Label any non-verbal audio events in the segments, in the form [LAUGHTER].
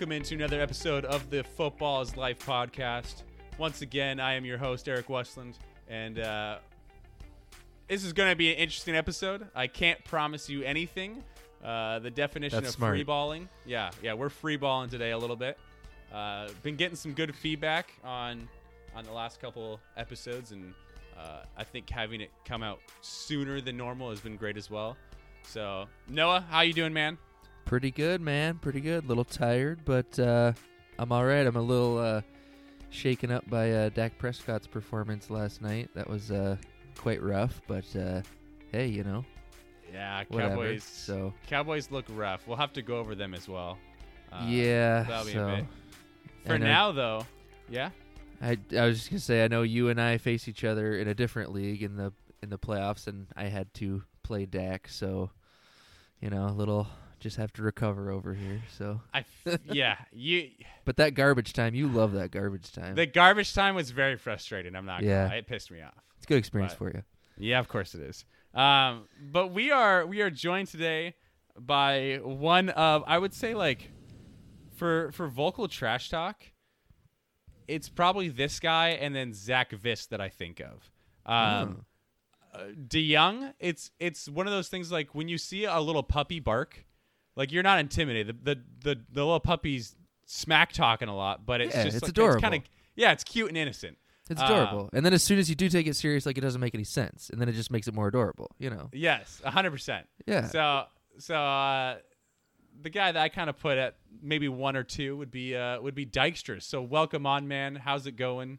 Welcome into another episode of the Football is Life podcast. Once again, I am your host, Eric Westland, and uh, this is going to be an interesting episode. I can't promise you anything. Uh, the definition That's of smart. free balling. Yeah, yeah, we're free balling today a little bit. Uh, been getting some good feedback on on the last couple episodes, and uh, I think having it come out sooner than normal has been great as well. So, Noah, how you doing, man? Pretty good, man. Pretty good. A little tired, but uh, I'm all right. I'm a little uh, shaken up by uh, Dak Prescott's performance last night. That was uh, quite rough, but uh, hey, you know, Yeah, whatever. Cowboys. So Cowboys look rough. We'll have to go over them as well. Uh, yeah. that'll so. For now, though, yeah, I, I was just gonna say I know you and I face each other in a different league in the in the playoffs, and I had to play Dak, so you know, a little just have to recover over here. So, I f- [LAUGHS] yeah you. but that garbage time, you love that garbage time. The garbage time was very frustrating. I'm not. Yeah. Gonna lie. it pissed me off. it's a good experience But- for you. Yeah, of course it is. Um, but we are we are joined today by one of I would say like for for vocal trash talk, it's probably this guy and then Zach Viss that I think of. Um, uh, DeYoung, it's it's one of those things like when you see a little puppy bark, like you're not intimidated. The the the, the little puppy's smack talking a lot, but it's Yeah, just it's like, adorable. kind of yeah, it's cute and innocent. It's Uh, adorable. and then as soon as you do take it serious, like it doesn't make any sense, and then it just makes it more adorable. You know? Yes, hundred percent. Yeah. So so uh, the guy that I kind of put at maybe one or two would be uh, would be Dykstra. So welcome on, man. How's it going?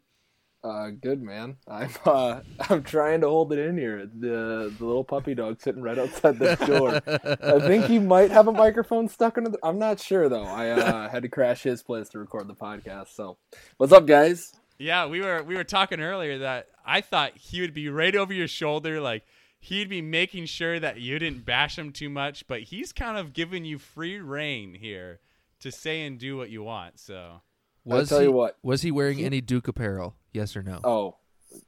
Uh, good man. I'm [LAUGHS] uh, I'm trying to hold it in here. The the little puppy dog sitting right outside the door. I think he might have a microphone stuck in. The, I'm not sure though. I uh, had to crash his place to record the podcast. So, what's up, guys? Yeah, we were we were talking earlier that I thought he would be right over your shoulder, like he'd be making sure that you didn't bash him too much, but he's kind of giving you free reign here to say and do what you want. So Was tell he, you what. Was he wearing any Duke apparel? Yes or no? Oh,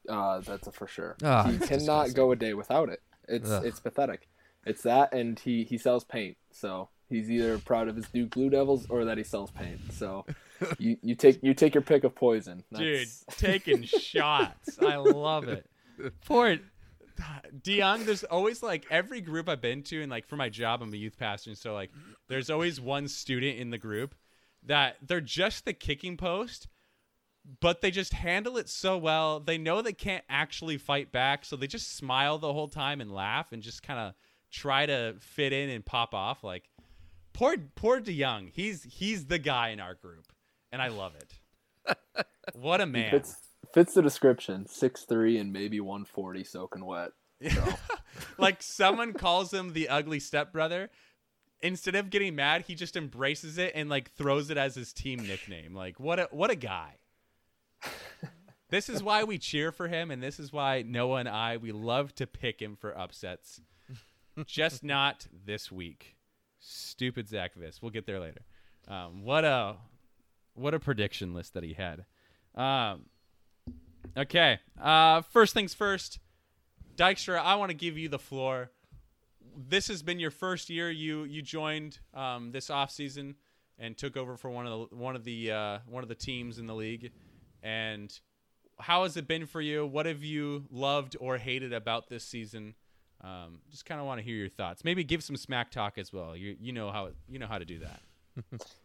uh, that's a for sure. Ah, he [LAUGHS] cannot disgusting. go a day without it. It's Ugh. it's pathetic. It's that, and he he sells paint. So he's either proud of his Duke Blue Devils or that he sells paint. So [LAUGHS] you you take you take your pick of poison. dude, [LAUGHS] taking shots. I love it. Poor DeYoung, there's always like every group I've been to, and like for my job, I'm a youth pastor, and so like there's always one student in the group that they're just the kicking post, but they just handle it so well. They know they can't actually fight back, so they just smile the whole time and laugh and just kind of try to fit in and pop off. Like poor poor DeYoung, he's he's the guy in our group, and I love it. [LAUGHS] What a man! fits fits the description. Six three and maybe one forty soaking wet. So [LAUGHS] like someone calls him the ugly stepbrother instead of getting mad he just embraces it and like throws it as his team nickname. Like what a what a guy. [LAUGHS] This is why we cheer for him and this is why noah and i we love to pick him for upsets. Just [LAUGHS] not this week. Stupid zach Viss. we'll get there later. Um, what a what a prediction list that he had. Um, okay uh, first things first Dykstra, I want to give you the floor. This has been your first year. You you joined um, this offseason and took over for one of the one of the uh, one of the teams in the league. And how has it been for you? What have you loved or hated about this season? Um, just kind of want to hear your thoughts. Maybe give some smack talk as well. You you know how you know how to do that.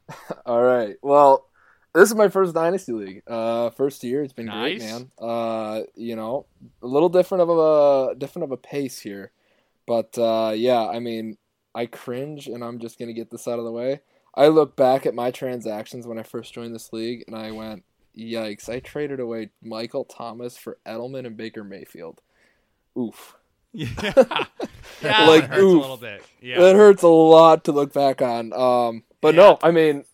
[LAUGHS] all right. Well, this is my first dynasty league. Uh, first year. It's been Nice. great, man. Uh, you know, a little different of a different of a pace here, but uh, yeah. I mean, I cringe, and I'm just gonna get this out of the way. I look back at my transactions when I first joined this league, and I went, "Yikes! I traded away Michael Thomas for Edelman and Baker Mayfield. Oof." [LAUGHS] Yeah, [LAUGHS] yeah Like, hurts oof. a little bit. Yeah, That hurts a lot to look back on. Um, but Yeah. no, I mean,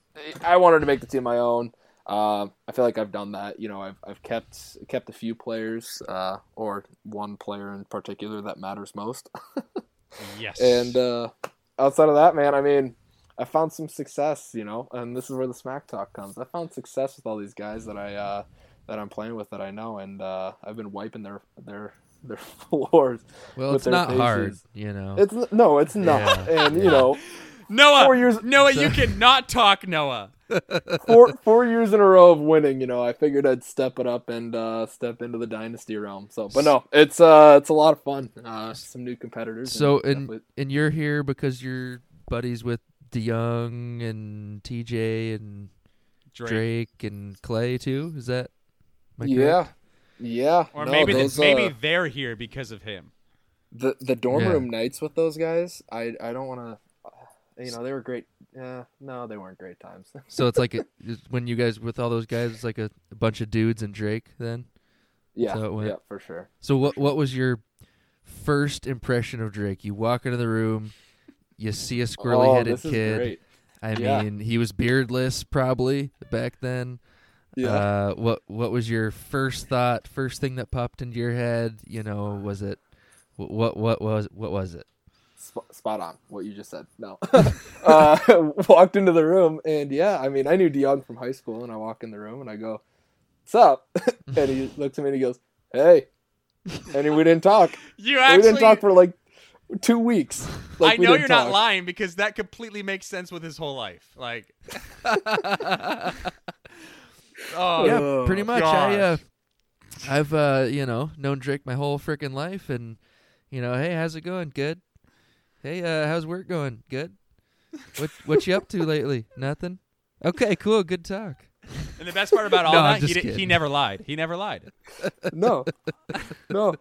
I wanted to make the team my own. Uh, I feel like I've done that. You know, I've I've kept kept a few players, uh, or one player in particular that matters most. [LAUGHS] yes, and uh, outside of that, man, I mean, I found some success. You know, and this is where the smack talk comes. I found success with all these guys that I uh, that I'm playing with that I know, and uh, I've been wiping their their [LAUGHS] their floors. Well, it's their not hard, you know. It's no, it's not. Yeah. And you Yeah. know, Noah, Four years- Noah, So- [LAUGHS] you cannot talk, Noah. Four four years in a row of winning, you know, I figured I'd step it up and uh, step into the dynasty realm. So, but no, it's uh, it's a lot of fun. Uh, some new competitors. So, and and definitely- and you're here because you're buddies with DeYoung and TJ and Drake. Drake, and Clay too. Is that? am I yeah, yeah. Or no, maybe th- those, maybe uh, they're here because of him. the the dorm Yeah. room nights with those guys. I I don't want to. You know, they were great. Yeah, no, they weren't great times. [LAUGHS] So it's like a, when you guys with all those guys, it's like a, a bunch of dudes and Drake. Then. yeah, So yeah, for sure. So what what was your first impression of Drake? You walk into the room, you see a squirrely oh, headed is kid. great. I Yeah. mean, he was beardless probably back then. Yeah. Uh, what what was your first thought? First thing that popped into your head? You know, was it wh- what what was what was it? Sp- spot on what you just said. No, [LAUGHS] [LAUGHS] uh, walked into the room and yeah, I mean, I knew DeYoung from high school, and I walk in the room and I go, "What's up?" [LAUGHS] and he looks at me and he goes, "Hey," and we didn't talk. You actually we didn't talk for like two weeks. Like, I we know didn't you're not lying because that completely makes sense with his whole life. Like, oh yeah, Oh, pretty much. I uh, I've uh, you know known Drake my whole freaking life, and you know, hey, how's it going? Good. Hey, uh, how's work going? Good. [LAUGHS] What what you up to lately? Nothing. Okay, cool. Good talk. And the best part about [LAUGHS] all No, I'm that, he, just di- he kidding. never lied. He never lied. [LAUGHS] no, no.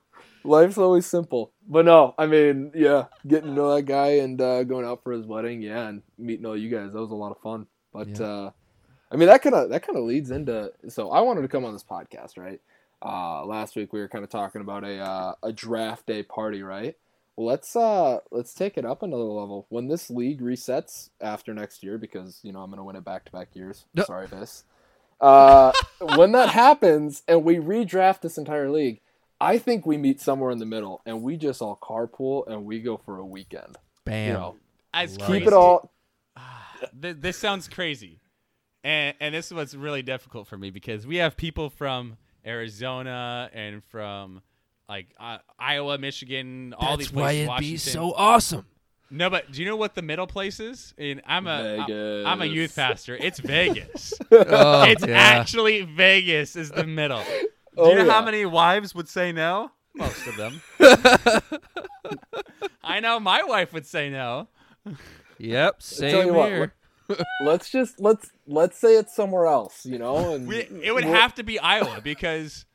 Life's always simple. But no, I mean, yeah, getting to know that guy and uh, going out for his wedding, yeah, and meeting all you guys, that was a lot of fun. But Yeah. uh, I mean, that kind of that kind of leads into. So I wanted to come on this podcast, right? Uh, last week we were kind of talking about a uh, a draft day party, right? Well, let's uh let's take it up another level. When this league resets after next year, because you know I'm gonna win it back to back years. No. Sorry, this. Uh, [LAUGHS] when that happens and we redraft this entire league, I think we meet somewhere in the middle and we just all carpool and we go for a weekend. Bam. You know, As keep crazy- it all. This sounds crazy, and and this is what's really difficult for me because we have people from Arizona and from like uh, Iowa, Michigan, all these places. That's these why places. it'd Washington. be so awesome. No, but do you know what the middle place is? And I'm a Vegas. am a youth pastor. It's [LAUGHS] Vegas. Oh, [LAUGHS] it's yeah. actually Vegas is the middle. [LAUGHS] Do Oh, you know how many wives would say no? Most of them. I know my wife would say no. Yep. Same you what, here. Let's just let's let's say it's somewhere else, you know. And We, it would we'll- have to be Iowa because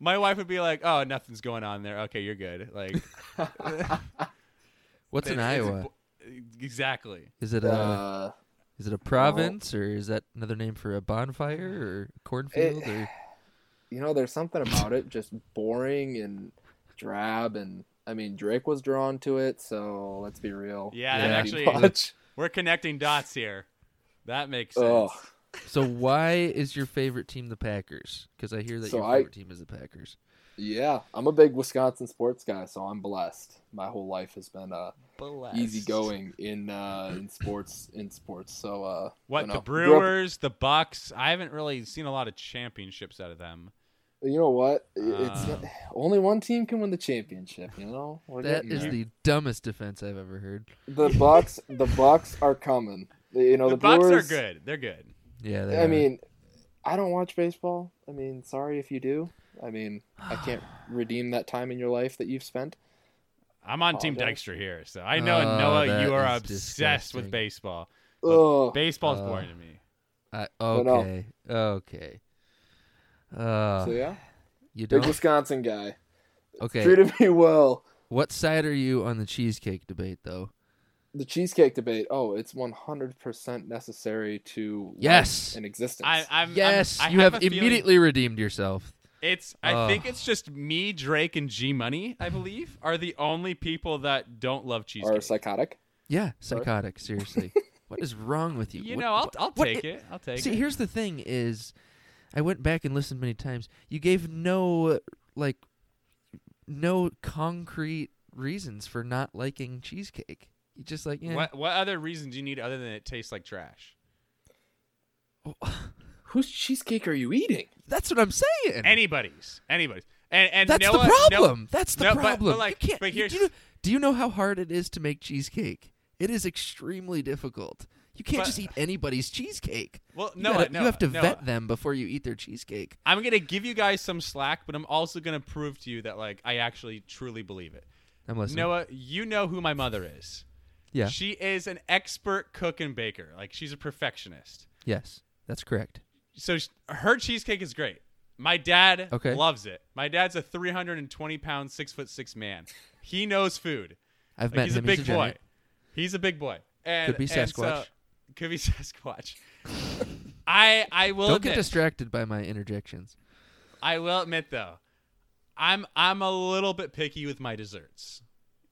my wife would be like, "Oh, nothing's going on there. Okay, you're good." Like [LAUGHS] What's in it's- it's- Iowa? Exactly. Is it a Uh, is it a province or is that another name for a bonfire or a cornfield or [SIGHS] you know, there's something about it just boring and drab, and I mean Drake was drawn to it, so let's be real. Yeah, that actually- much. We're connecting dots here. That makes sense. Oh, So why is your favorite team the Packers? Because I hear that So your I- favorite team is the Packers. yeah, I'm a big Wisconsin sports guy, so I'm blessed. My whole life has been uh, Blessed. easy going in uh, in sports in sports. So uh, What you know, the grew up- Brewers, the Bucks? I haven't really seen a lot of championships out of them. You know what? It's not, [SIGHS] only one team can win the championship. You know We're That getting is there. the dumbest defense I've ever heard. the Bucks. the Bucks are coming. You know the, the, Bucks Brewers, are good. They're good. Yeah, they I are. mean, I don't watch baseball. I mean, sorry if you do. I mean, I can't [SIGHS] redeem that time in your life that you've spent. I'm on Team Apologize. Dexter here, so I know Oh, Noah, you are is obsessed with disgusting. baseball. Oh, Baseball's Uh, boring to me. I, But no. okay, okay. Uh, so yeah, you big don't. Wisconsin guy. Okay, Treated me well. what side are you on the cheesecake debate, though? The cheesecake debate. Oh, it's one hundred percent necessary to Yes. in existence. I, I'm, Yes, I'm, I you have, a feeling immediately redeemed yourself. It's. I Ugh. think it's just me, Drake, and G Money. I believe are the only people that don't love cheesecake. are psychotic. Yeah, psychotic. Seriously, [LAUGHS] what is wrong with you? You What- know, I'll, I'll what take i- it. I'll take See, it. See, here's the thing: is I went back and listened many times. You gave no like no concrete reasons for not liking cheesecake. You just like yeah. What what other reason do you need other than it tastes like trash? Oh. Whose cheesecake are you eating? That's what I'm saying. Anybody's, anybody's, and and That's Noah, the Noah- problem. That's the no, but- but, problem. like, you can't, but you- here's- do, you know, do you know how hard it is to make cheesecake? It is extremely difficult. You can't But- just eat anybody's cheesecake. Well, no, gotta- you have to no. vet them before you eat their cheesecake. I'm gonna give you guys some slack, but I'm also gonna prove to you that like I actually truly believe it. I'm listening. Noah, you know who my mother is. Yeah. She is an expert cook and baker. Like she's a perfectionist. yes, that's correct. So sh- her cheesecake is great. My dad Okay. loves it. My dad's a 320 pound, six foot six man. He knows food. I've Like, met he's a him. big he's a big boy. giant. He's a big boy. And Could be and so- Sasquatch. could be [LAUGHS] Sasquatch. [LAUGHS] I I will Don't admit, get distracted by my interjections. I will admit though, I'm I'm a little bit picky with my desserts.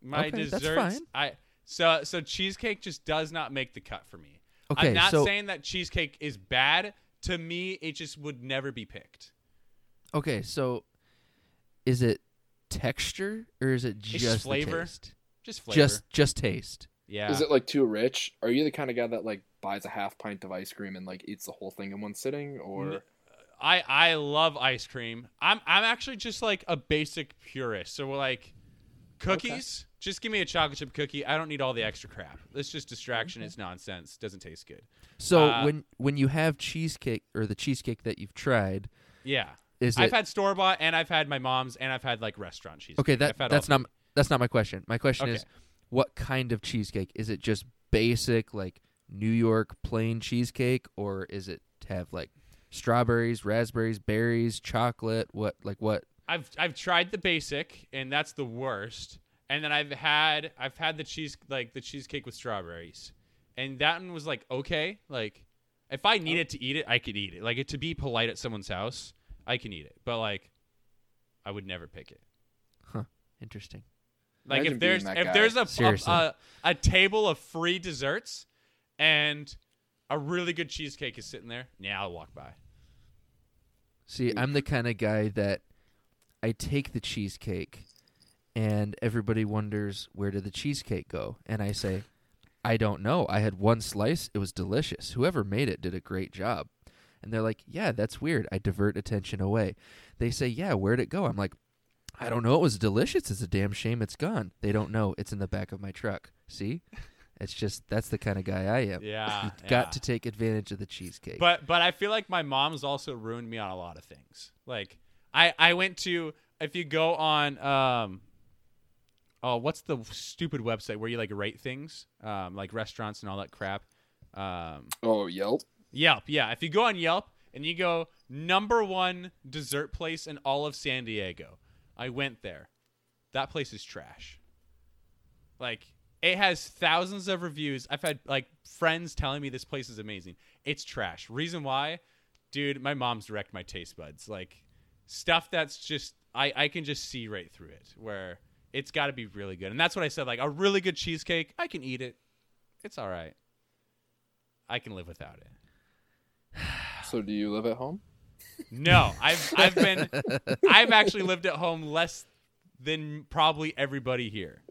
My Okay, that's desserts, fine. I so so cheesecake just does not make the cut for me. Okay, I'm not so saying that cheesecake is bad. To me, it just would never be picked. okay, so is it texture or is it just just flavor. taste? Just flavor. Just just taste. yeah. Is it like too rich? Are you the kind of guy that like buys a half pint of ice cream and like eats the whole thing in one sitting, or N- I I love ice cream. I'm I'm actually just like a basic purist. So we're like cookies. Just give me a chocolate chip cookie. I don't need all the extra crap. It's just distraction. It's nonsense. Doesn't taste good. So Uh, when when you have cheesecake or the cheesecake that you've tried, Yeah. is I've it had store bought and I've had my mom's and I've had like restaurant cheesecake. okay? That that's not that's not my question. My question Okay. is, what kind of cheesecake? Is it just basic like New York plain cheesecake, or is it have like strawberries, raspberries, berries, chocolate? What like what? I've I've tried the basic and that's the worst. And then I've had I've had the cheese like the cheesecake with strawberries. And that one was like okay. Like if I needed to eat it, I could eat it. Like it, to be polite at someone's house, I can eat it. But like I would never pick it. Huh? Interesting. Like Imagine if there's if guy. there's a, a a a table of free desserts and a really good cheesecake is sitting there, yeah, I'll walk by. See, I'm the kind of guy that I take the cheesecake and everybody wonders where did the cheesecake go? And I say, I don't know. I had one slice, it was delicious. Whoever made it did a great job. And they're like, "Yeah, that's weird." I divert attention away. They say, "Yeah, where'd it go?" I'm like, "I don't know. It was delicious. It's a damn shame it's gone." They don't know. It's in the back of my truck. See? It's just that's the kind of guy I am. Yeah, You [LAUGHS] yeah. got to take advantage of the cheesecake. But but I feel like my mom's also ruined me on a lot of things. Like I I went to if you go on um oh what's the stupid website where you like rate things? Um like restaurants and all that crap. Um oh Yelp? Yelp yeah. If you go on Yelp and you go number one dessert place in all of San Diego. I went there. That place is trash. Like it has thousands of reviews. I've had like friends telling me this place is amazing. It's trash. Reason why? Dude my mom's wrecked my taste buds. Like stuff that's just I, I can just see right through it where it's got to be really good. And that's what i said like a really good cheesecake i can eat it. It's all right. I can live without it. So do you live at home? no i've [LAUGHS] i've been i've actually lived at home less than probably everybody here.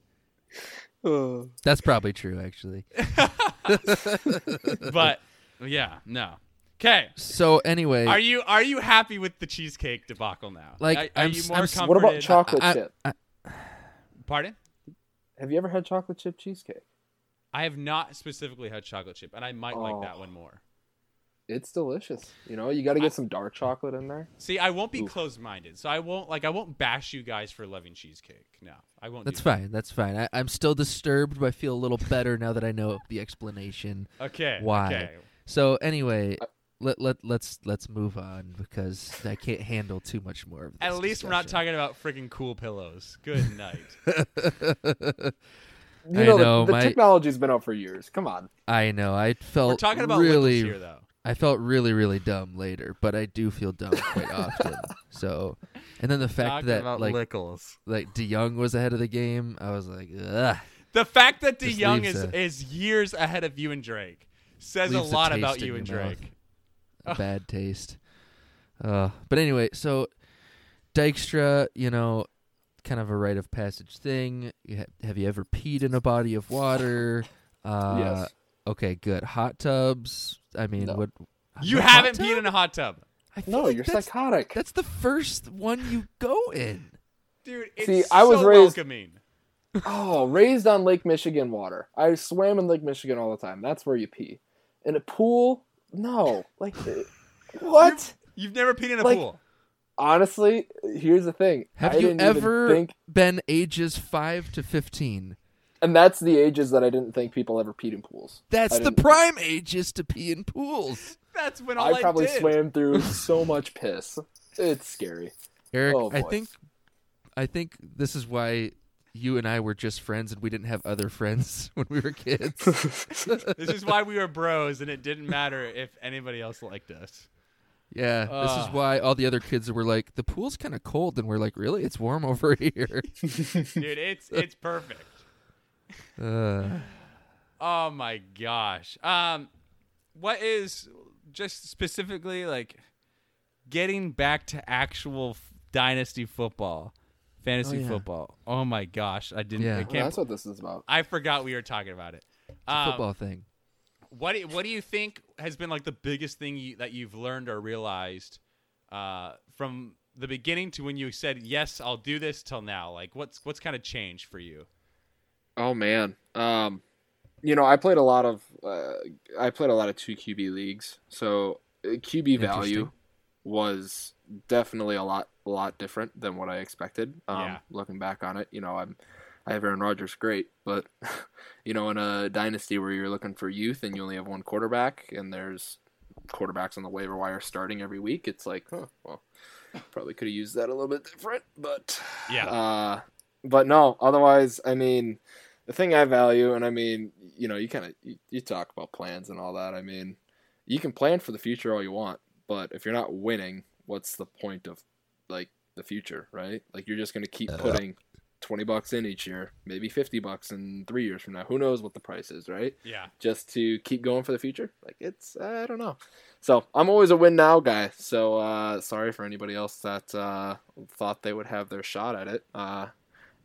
Oh. That's probably true, actually. [LAUGHS] but yeah no. Okay. So anyway, are you are you happy with the cheesecake debacle now? Like, are, are I'm you more I'm comforted? What about chocolate I- chip? Pardon Have you ever had chocolate chip cheesecake? I have not specifically had chocolate chip, and I might like that Oh. one more. It's delicious. You know, you got to get some dark chocolate in there. See, I won't be closed-minded, so I won't like I won't bash you guys for loving cheesecake. No, I won't. that's do that. fine. That's fine. I, I'm still disturbed, but I feel a little better now that I know the explanation. Okay. Why? Okay. So anyway, let let let's let's move on because I can't handle too much more of this. At least we're not talking about freaking cool pillows. Good [LAUGHS] night. You I know, know, the, the my- technology's been out for years. Come on. I know. I felt we're talking about really, here, though. I felt really, really dumb later, but I do feel dumb quite often. [LAUGHS] So, and then the fact Talking that like lickles. like DeYoung was ahead of the game, I was like, ugh. The fact that DeYoung is a- is years ahead of you and Drake says a lot about you your and mouth. Drake. [LAUGHS] [LAUGHS] bad taste. Uh, but anyway, so Dykstra, you know, kind of a rite of passage thing. You ha- have you ever peed in a body of water? [LAUGHS] Uh, yes. Okay, good. Hot tubs. I mean, No. what? You haven't tub? peed in a hot tub, I feel No, like you're that's, psychotic. That's the first one you go in. dude. It's See, I was so raised- welcoming. Oh, raised on Lake Michigan water. I swam in Lake Michigan all the time. That's where you pee. in a pool. No, like [LAUGHS] what? You've never peed in a Like- pool. Honestly, here's the thing. Have I you ever think, been ages five to fifteen? and that's the ages that I didn't think people ever peed in pools. That's the prime ages to pee in pools. [LAUGHS] That's when all I, I probably did. swam through [LAUGHS] so much piss. It's scary. Eric, Oh, I think, I think this is why you and I were just friends and we didn't have other friends [LAUGHS] when we were kids. [LAUGHS] This is why we were bros, and it didn't matter if anybody else liked us. yeah, this is why all the other kids were like, "The pool's kind of cold," and we're like, "Really? It's warm over [LAUGHS] here." Dude, it's it's perfect. uh, [SIGHS] Oh my gosh. Um, what is just specifically like getting back to actual f- dynasty football, fantasy Oh, yeah. football? Oh my gosh, I didn't. Yeah. I Well, can't. that's what this is about. I forgot we were talking about it. it's a Um, football thing. What do, what do you think has been like the biggest thing you, that you've learned or realized uh, from the beginning to when you said yes, I'll do this till now? Like, what's what's kind of changed for you? Oh man, um, you know, I played a lot of uh, I played a lot of two QB leagues, so uh, QB value was definitely a lot a lot different than what I expected. Um, Yeah. Looking back on it, you know, I'm I have Aaron Rodgers, great, but [LAUGHS] you know, in a dynasty where you're looking for youth and you only have one quarterback, and there's quarterbacks on the waiver wire starting every week, it's like, huh, well, probably could have used that a little bit different, but Yeah. uh, but no, otherwise, I mean, the thing I value, and I mean, you know, you kind of you, you talk about plans and all that. I mean, you can plan for the future all you want, but if you're not winning, what's the point of like the future, right? Like you're just gonna keep putting twenty bucks in each year, maybe fifty bucks in three years from now. Who knows what the price is, right? Yeah. Just to keep going for the future. Like it's I don't know. So I'm always a win now guy. So uh, sorry for anybody else that uh, thought they would have their shot at it. Uh,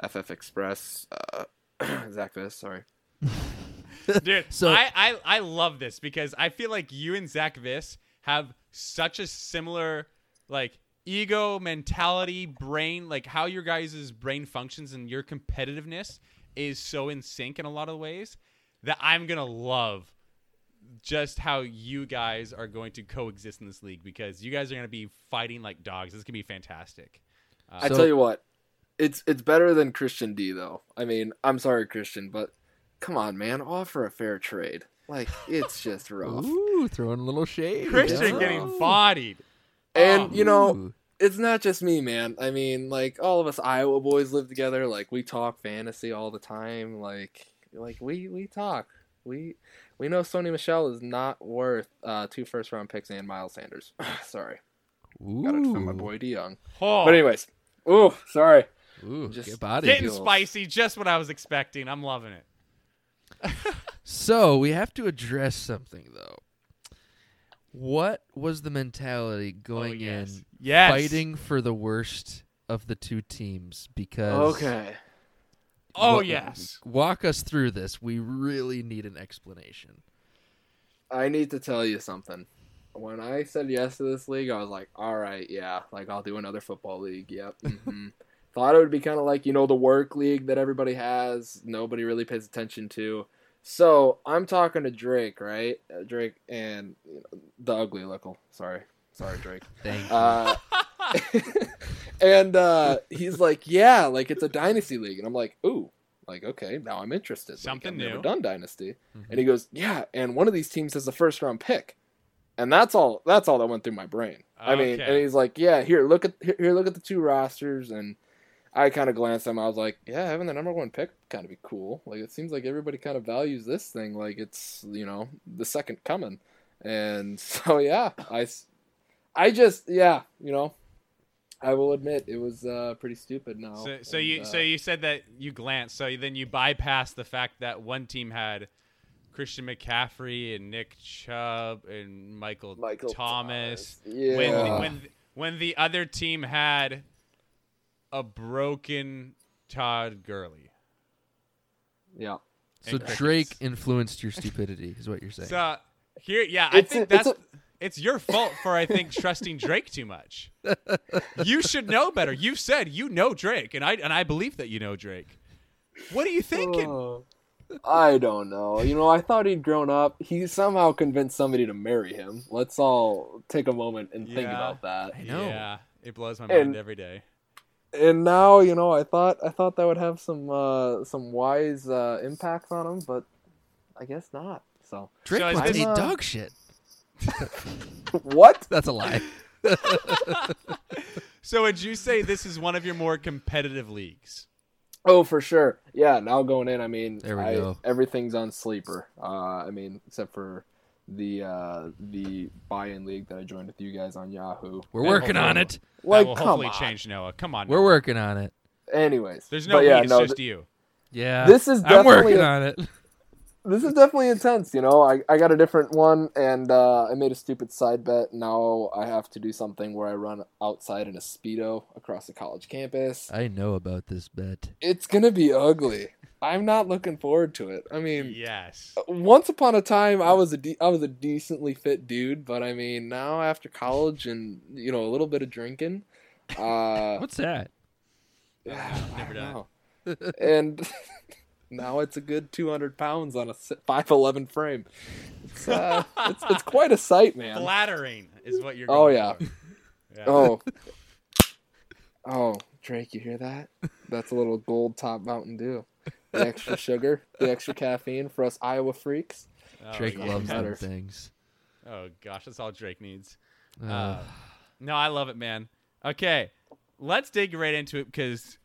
FF Express, uh, [CLEARS THROAT] Zach Viss, sorry. [LAUGHS] Dude, So- I, I I love this because I feel like you and Zach Viss have such a similar like ego mentality, brain, like how your guys' brain functions and your competitiveness is so in sync in a lot of ways that I'm gonna love just how you guys are going to coexist in this league because you guys are gonna be fighting like dogs. This can be fantastic. Uh, I So- tell you what, it's it's better than Christian D though. I mean, I'm sorry, Christian, but come on, man, offer a fair trade. Like it's just [LAUGHS] rough. Ooh, throwing a little shade. Christian Yeah. getting bodied. And Oh. you know, Ooh. it's not just me, man. I mean, like all of us Iowa boys live together. Like we talk fantasy all the time. Like like we we talk. We we know Sony Michel is not worth uh, two first round picks and Miles Sanders. [SIGHS] sorry, gotta defend my boy DeYoung. Oh, But anyways, ooh, sorry. Ooh, Just get body. getting feels- spicy, just what I was expecting. I'm loving it. [LAUGHS] So we have to address something though. What was the mentality going oh, yes. in Yes. fighting for the worst of the two teams? Because Okay. Oh What- yes. walk us through this. We really need an explanation. I need to tell you something. When I said yes to this league, I was like, all right, yeah, like I'll do another football league. Yep. [LAUGHS] hmm Thought it would be kind of like, you know, the work league that everybody has, nobody really pays attention to. So I'm talking to Drake, right? Uh, Drake and you know, the ugly local. Sorry. Sorry, Drake. Thank you. Uh, [LAUGHS] and uh, he's like, yeah, like it's a dynasty league, and I'm like, ooh, like okay, now I'm interested. Like, Something I've never done dynasty, Mhm. and he goes, yeah, and one of these teams has a first round pick, and that's all. That's all that went through my brain. I mean, Okay. and he's like, yeah, here, look at here, here, look at the two rosters, and I kind of glanced at him. I was like, yeah, having the number one pick kind of be cool. Like it seems like everybody kind of values this thing like it's you know the second coming, and [LAUGHS] so yeah, I, I just yeah, you know, I will admit it was uh, pretty stupid now. So, so and, you uh, so you said that you glanced. So then you bypassed the fact that one team had Christian McCaffrey and Nick Chubb and Michael, Michael Thomas. yeah. When when when the other team had a broken Todd Gurley. yeah. so and crickets. Drake influenced your stupidity, is what you're saying. So here, yeah, I It's think a- it's that's it's your fault for I think trusting Drake too much. You should know better. You said you know Drake, and I and I believe that you know Drake. What are you thinking? Oh. I don't know. You know, I thought he'd grown up. He somehow convinced somebody to marry him. Let's all take a moment and think about that. I know. Yeah, it blows my And- mind every day. And now, you know, I thought I thought that would have some uh, some wise uh, impacts on him, but I guess not. So Drake So is wants to dog shit. [LAUGHS] what? [LAUGHS] That's a lie. [LAUGHS] So would you say this is one of your more competitive leagues? Oh, for sure. Yeah. Now going in, I mean, There we I- go. everything's on sleeper. Uh, I mean, except for the uh, the buy-in league that I joined with you guys on Yahoo. We're working on it. Like, that will come hopefully on. change Noah. Come on. We're working on it. Anyways, There's no but me, yeah, it's no, just th- you. Yeah. This is I'm working definitely- on it. [LAUGHS] this is definitely intense. You know, I, I got a different one, and uh, I made a stupid side bet. Now I have to do something where I run outside in a speedo across the college campus. I know about this bet. It's gonna be ugly. I'm not looking forward to it. I mean, Yes. once upon a time, I was a de- I was a decently fit dude, but I mean, now after college and you know a little bit of drinking, uh, What's that? [SIGHS] I Never done. and [LAUGHS] now it's a good 200 pounds on a 5'11 frame. It's, uh, it's, it's quite a sight, man. Flattering is what you're. Oh, yeah. for. yeah. Oh, [LAUGHS] oh, Drake, you hear that? That's a little gold top Mountain Dew. The extra sugar, the extra caffeine for us Iowa freaks. Oh, Drake yeah. loves them things. Oh gosh, that's all Drake needs. Uh, Uh, no, I love it, man. Okay, let's dig right into it because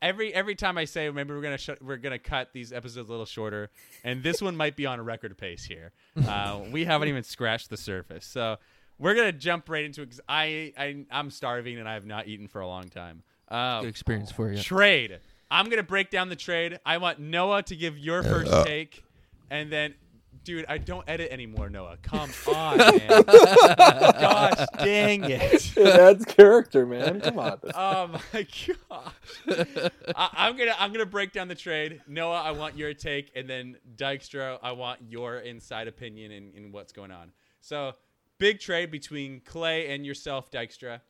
every every time I say maybe we're gonna sh- we're gonna cut these episodes a little shorter, and this one might be on a record pace here. [LAUGHS] Uh, we haven't even scratched the surface, so we're gonna jump right into it because I, I I'm starving and I have not eaten for a long time. Uh, good experience for you. Trade. I'm gonna break down the trade. I want Noah to give your first take, and then, dude, I don't edit anymore. Noah, come [LAUGHS] on, man. Gosh, dang it. It adds character, man. Come on. [LAUGHS] Oh my gosh. I, I'm gonna I'm gonna break down the trade. Noah, I want your take, and then Dykstra, I want your inside opinion in, in what's going on. So, big trade between Clay and yourself, Dykstra.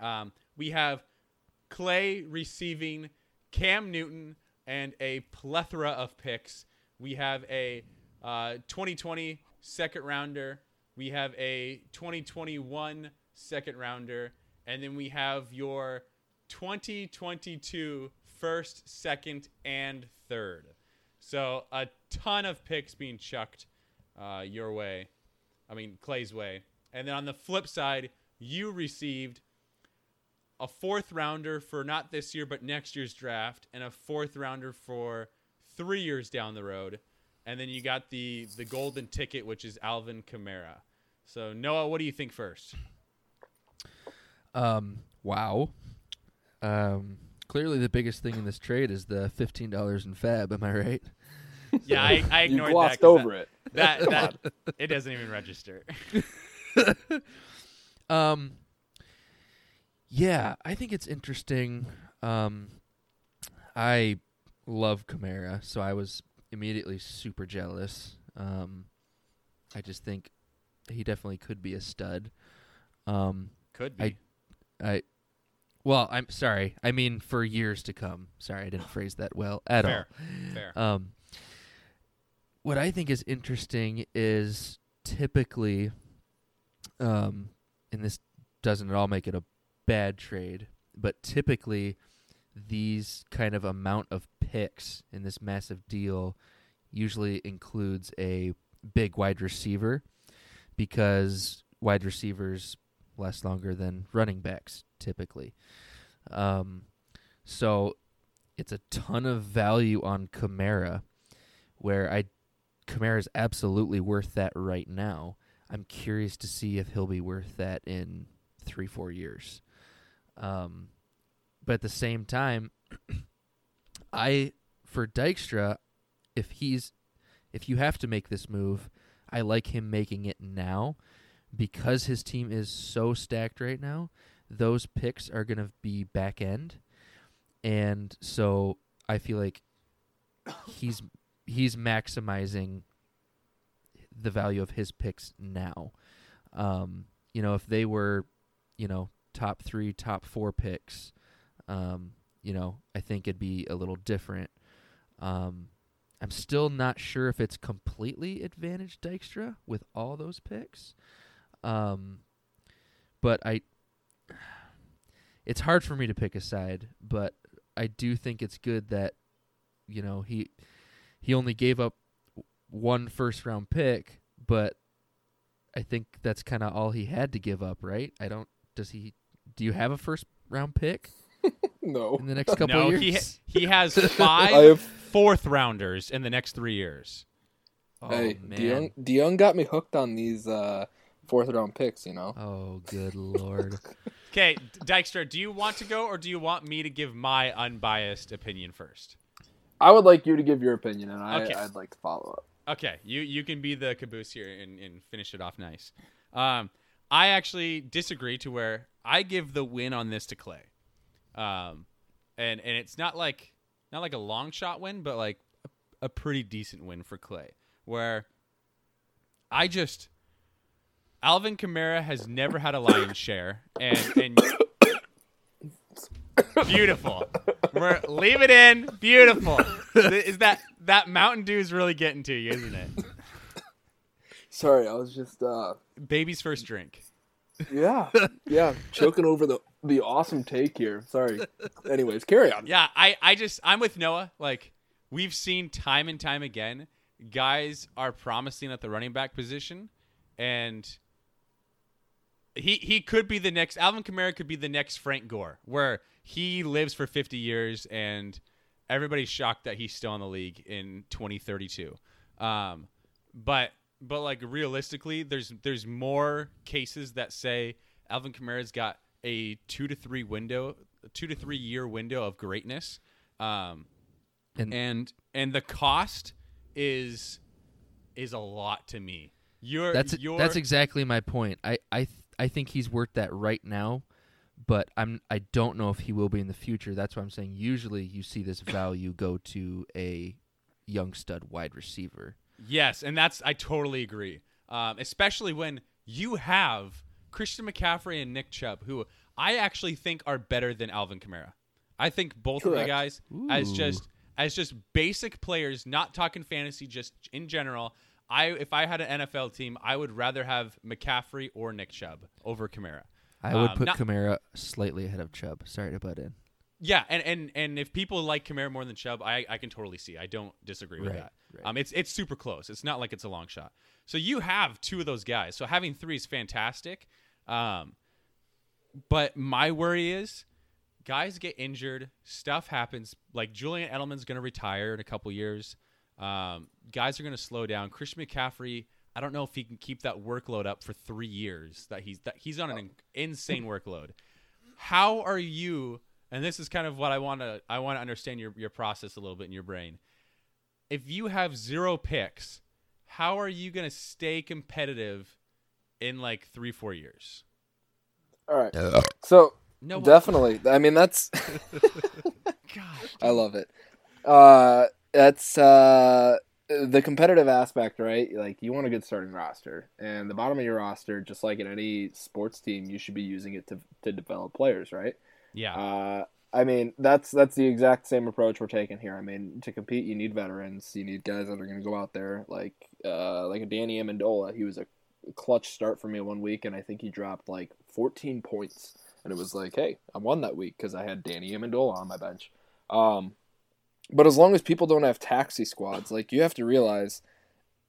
Um, we have Clay receiving Cam Newton and a plethora of picks. We have a uh, 2020 second rounder. We have a 2021 second rounder. And then we have your 2022 first, second, and third. So a ton of picks being chucked uh, your way. I mean, Clay's way. And then on the flip side, you received a fourth rounder for not this year but next year's draft and a fourth rounder for three years down the road and then you got the the golden ticket which is alvin kamara so noah what do you think first Um, wow. Um, clearly the biggest thing in this trade is the fifteen dollars in Fab. Am I right? yeah i, [LAUGHS] I You glossed that 'cause over it. that, that, that it doesn't even register [LAUGHS] Um, yeah, I think it's interesting. Um, I love Kamara, so I was immediately super jealous. Um, I just think he definitely could be a stud. Um, could be I- I, well, I'm sorry. I mean, for years to come. Sorry, I didn't [SIGHS] phrase that well at all. fair fair. Um, what I think is interesting is typically, um, and this doesn't at all make it a bad trade, but typically these kind of amount of picks in this massive deal usually includes a big wide receiver because wide receivers last longer than running backs typically. Um, so it's a ton of value on Kamara, where I Kamara is absolutely worth that right now. I'm curious to see if he'll be worth that in three, four years. Um, but at the same time, [CLEARS THROAT] I for Dykstra, if he's if you have to make this move, I like him making it now because his team is so stacked right now. Those picks are going to be back end, and so I feel like he's he's maximizing the value of his picks now. Um, you know, if they were, you know, top three, top four picks, um, you know, I think it'd be a little different. Um, I'm still not sure if it's completely advantage Dykstra with all those picks. Um, but I, [SIGHS] it's hard for me to pick a side, but I do think it's good that, you know, he he only gave up one first round pick, but I think that's kind of all he had to give up, right? I don't. Does he? Do you have a first round pick [LAUGHS] No. in the next couple no, of he years? he has [LAUGHS] I five have fourth rounders in the next three years. oh hey, man. DeYoung, DeYoung got me hooked on these uh, fourth round picks, you know. Oh good [LAUGHS] lord. Okay, Dykstra, do you want to go or do you want me to give my unbiased opinion first? I would like you to give your opinion, and I, Okay. I'd like to follow up. Okay, you you can be the caboose here and, and finish it off nice. Um, I actually disagree to where I give the win on this to Clay, um, and and it's not like not like a long shot win, but like a, a pretty decent win for Clay. Where I just Alvin Kamara has never had a lion's [COUGHS] share, and and beautiful. We're leave it in. Beautiful. Is that that Mountain Dew is really getting to you, isn't it? Sorry, I was just uh, Baby's first drink. yeah, [LAUGHS] yeah, choking over the the awesome take here. Sorry. Anyways, carry on. Yeah, I, I just I'm with Noah. Like we've seen time and time again, guys are promising at the running back position, and he he could be the next Alvin Kamara could be the next Frank Gore, where he lives for 50 years and everybody's shocked that he's still in the league in 2032. Um, but but like realistically, there's there's more cases that say Alvin Kamara's got a two to three window, two to three year window of greatness, um, And- and and the cost is is a lot to me. You're That's you're, that's exactly my point. I I th- I think he's worth that right now, but I'm I don't know if he will be in the future. That's why I'm saying usually you see this value go to a young stud wide receiver. Yes, and that's I totally agree. Um, especially when you have Christian McCaffrey and Nick Chubb, who I actually think are better than Alvin Kamara. I think both of the Correct. guys as just as just basic players, not talking fantasy, just in general. I if I had an NFL team, I would rather have McCaffrey or Nick Chubb over Kamara. I would Um, put not- Kamara slightly ahead of Chubb. Sorry to butt in. Yeah, and, and and if people like Kamara more than Chubb, I, I can totally see. I don't disagree with Right, that. right. Um, it's it's super close. It's not like it's a long shot. So you have two of those guys. So having three is fantastic. Um, but my worry is, guys get injured, stuff happens. Like Julian Edelman's going to retire in a couple years. Um, guys are going to slow down. Christian McCaffrey, I don't know if he can keep that workload up for three years. That he's that he's on an in- insane workload. How are you? And this is kind of what I want to I want to understand your your process a little bit in your brain. If you have zero picks, how are you going to stay competitive in like three four years? All right. So No, definitely. I mean, that's gosh, [LAUGHS] [LAUGHS] I love it. Uh, that's uh, the competitive aspect, right? Like you want a good starting roster, and the bottom of your roster, just like in any sports team, you should be using it to to develop players, right? Yeah, Uh, I mean, that's that's the exact same approach we're taking here. I mean, to compete, you need veterans. You need guys that are going to go out there, like uh, like a Danny Amendola. He was a clutch start for me one week, and I think he dropped like 14 points. And it was like, hey, I won that week because I had Danny Amendola on my bench. Um, but as long as people don't have taxi squads, like you have to realize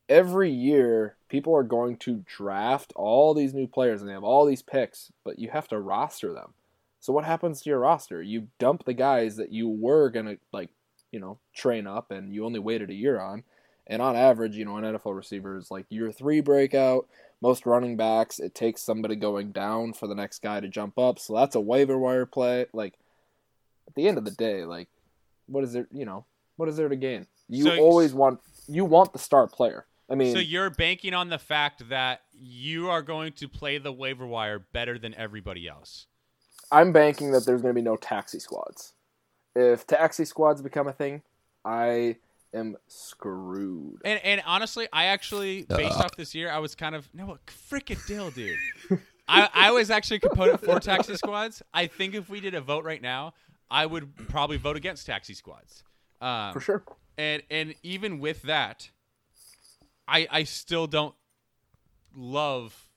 every year people are going to draft all these new players and they have all these picks, but you have to roster them. So what happens to your roster? You dump the guys that you were gonna like, you know, train up, and you only waited a year on. And on average, you know, an NFL receiver is like year three breakout. Most running backs, it takes somebody going down for the next guy to jump up. So that's a waiver wire play. Like at the end of the day, like what is there? You know, what is there to gain? You So- always want you want the star player. I mean, so you're banking on the fact that you are going to play the waiver wire better than everybody else. I'm banking that there's going to be no taxi squads. If taxi squads become a thing, I am screwed. And and honestly, I actually based off this year, I was kind of no frickin' dill, dude. I I was actually a component for taxi squads. I think if we did a vote right now, I would probably vote against taxi squads. Um, For sure. and and even with that, I I still don't love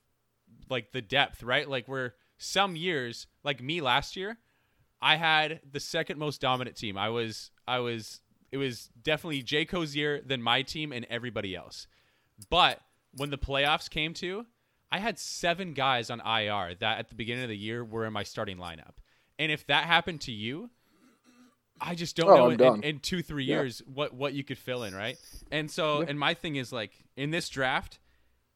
like the depth, right? Like where some years, like me last year, I had the second most dominant team. I was I was it was definitely Jayco's year, than my team and everybody else. But when the playoffs came to, I had seven guys on IR that at the beginning of the year were in my starting lineup. And if that happened to you, I just don't Oh, know in, in two, three Yeah. years what what you could fill in, right? And so, Yeah. and my thing is like in this draft,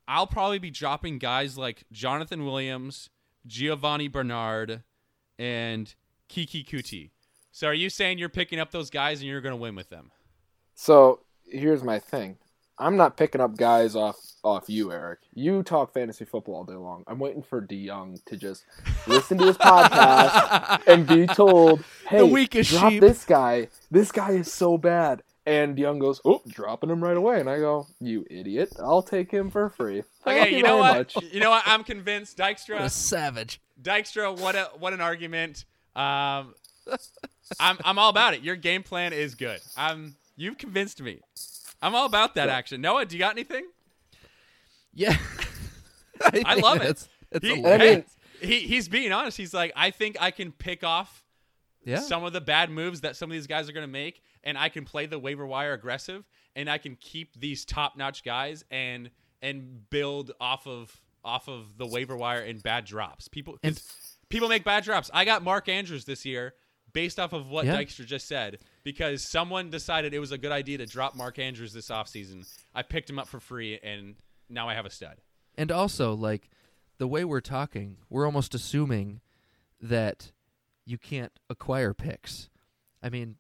I'll probably be dropping guys like Jonathan Williams, Giovani Bernard, and Keke Coutee. So, are you saying you're picking up those guys and you're going to win with them? So here's my thing. I'm not picking up guys off off you, Eric. You talk fantasy football all day long. I'm waiting for DeYoung to just listen to his podcast and be [LAUGHS] told, "Hey, drop sheep." this guy. This guy is so bad." And DeYoung goes, "Oh, dropping him right away." And I go, "You idiot! I'll take him for free." [LAUGHS] Thank Okay, you know what? much. You know what? I'm convinced. What a Dykstra, savage. Dykstra, what a what an argument. Um, I'm I'm all about it. Your game plan is good. I'm you've convinced me. I'm all about that Yeah. action. Noah, do you got anything? Yeah. [LAUGHS] I think love it. that's, That's He- a I mean, He he's being honest. He's like, I think I can pick off yeah. some of the bad moves that some of these guys are going to make, and I can play the waiver wire aggressive, and I can keep these top notch guys and and build off of off of the waiver wire and bad drops. People And- people make bad drops. I got Mark Andrews this year based off of what Yeah. Dykstra just said because someone decided it was a good idea to drop Mark Andrews this offseason. I picked him up for free, and now I have a stud. And also, like, the way we're talking, we're almost assuming that you can't acquire picks. I mean,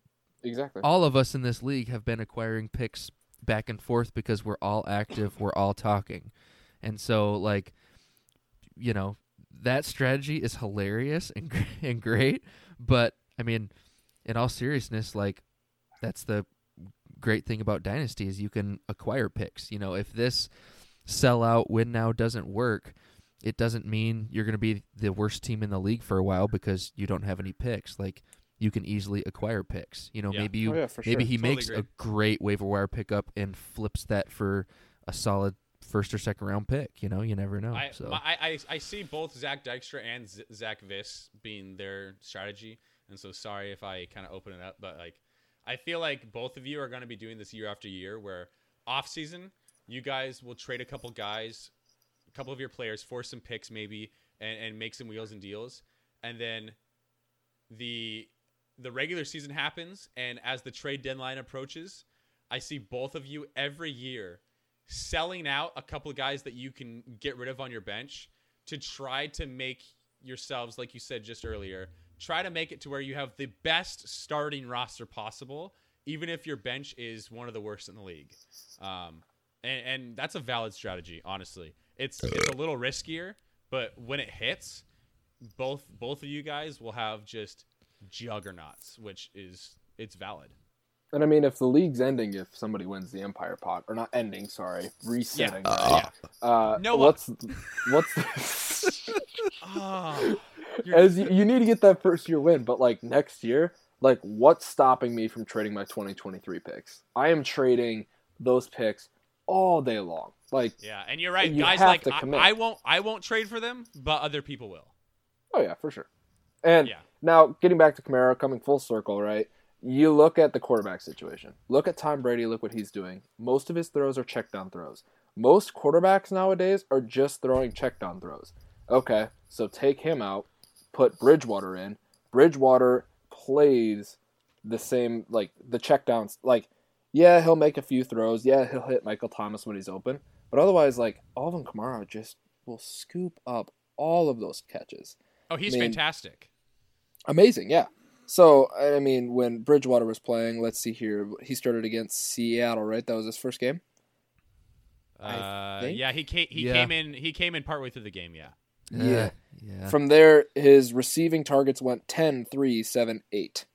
exactly. all of us in this league have been acquiring picks back and forth because we're all active, we're all talking. And so, like, you know, that strategy is hilarious and, [LAUGHS] and great. But, I mean, in all seriousness, like, that's the great thing about Dynasty is you can acquire picks. You know, if this sell out win now doesn't work, it doesn't mean you're going to be the worst team in the league for a while because you don't have any picks. Like you can easily acquire picks. You know, Yeah. maybe you oh, yeah, for maybe sure. he Totally makes agree. a great waiver wire pickup and flips that for a solid first or second round pick. You know, you never know. I, so my, I, I I see both Zach Dykstra and Z- Zach Viss being their strategy, and so sorry if I kind of open it up, but like I feel like both of you are going to be doing this year after year, where off season you guys will trade a couple guys, a couple of your players for some picks maybe, and, and make some wheels and deals, and then the the regular season happens, and as the trade deadline approaches, I see both of you every year selling out a couple of guys that you can get rid of on your bench to try to make yourselves, like you said just earlier, try to make it to where you have the best starting roster possible, even if your bench is one of the worst in the league. Um, and, and that's a valid strategy, honestly. It's it's a little riskier, but when it hits, both both of you guys will have just juggernauts, which is it's valid. And I mean, if the league's ending, if somebody wins the Empire pot, or not ending, sorry, resetting. Yeah. right? Uh, No, what's what's Oh, [LAUGHS] [LAUGHS] you're- as you, you need to get that first year win, but like next year, like what's stopping me from trading my 2023 picks? I am trading those picks all day long. Like, Yeah, and you're right, You guys. Like to I. I won't, I won't trade for them, but other people will. oh yeah, for sure. And Yeah. Now getting back to Kamara, coming full circle, right? You look at the quarterback situation. Look at Tom Brady. Look what he's doing. Most of his throws are check down throws. Most quarterbacks nowadays are just throwing check down throws. Okay, so take him out, put Bridgewater in. Bridgewater plays the same, like the check downs. Like, yeah, he'll make a few throws. Yeah, he'll hit Michael Thomas when he's open. But otherwise, like Alvin Kamara just will scoop up all of those catches Oh, he's I mean- fantastic. Amazing yeah so i mean when bridgewater was playing let's see here he started against seattle right that was his first game Uh, yeah, he came, he Yeah. came in, he came in partway through the game. Yeah. Yeah. Yeah. from there his receiving targets went 10 3 7 8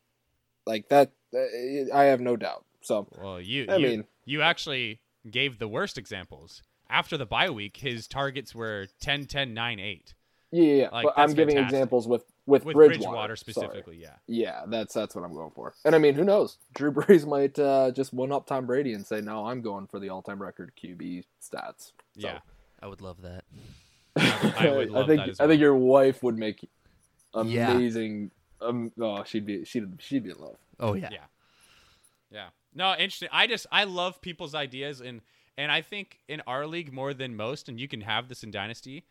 like that uh, i have no doubt so Well, you, I you, mean- you actually gave the worst examples. After the bye week, his targets were 10, 10, 9, 8. yeah yeah, yeah. Like, but i'm that's giving fantastic. examples with with, with Bridgewater, Bridgewater sorry. specifically. Yeah. Yeah, that's that's what I'm going for. And I mean, who knows? Drew Brees [LAUGHS] might uh, just one up Tom Brady and say, "No, I'm going for the all-time record QB stats." So, Yeah. I would love that. [LAUGHS] I would love think that as I think your wife would make Yeah. amazing. Um, oh, she'd be she'd she'd be in love. Oh yeah. Yeah. Yeah. No, interesting. I just I love people's ideas and and I think in our league more than most, and you can have this in Dynasty,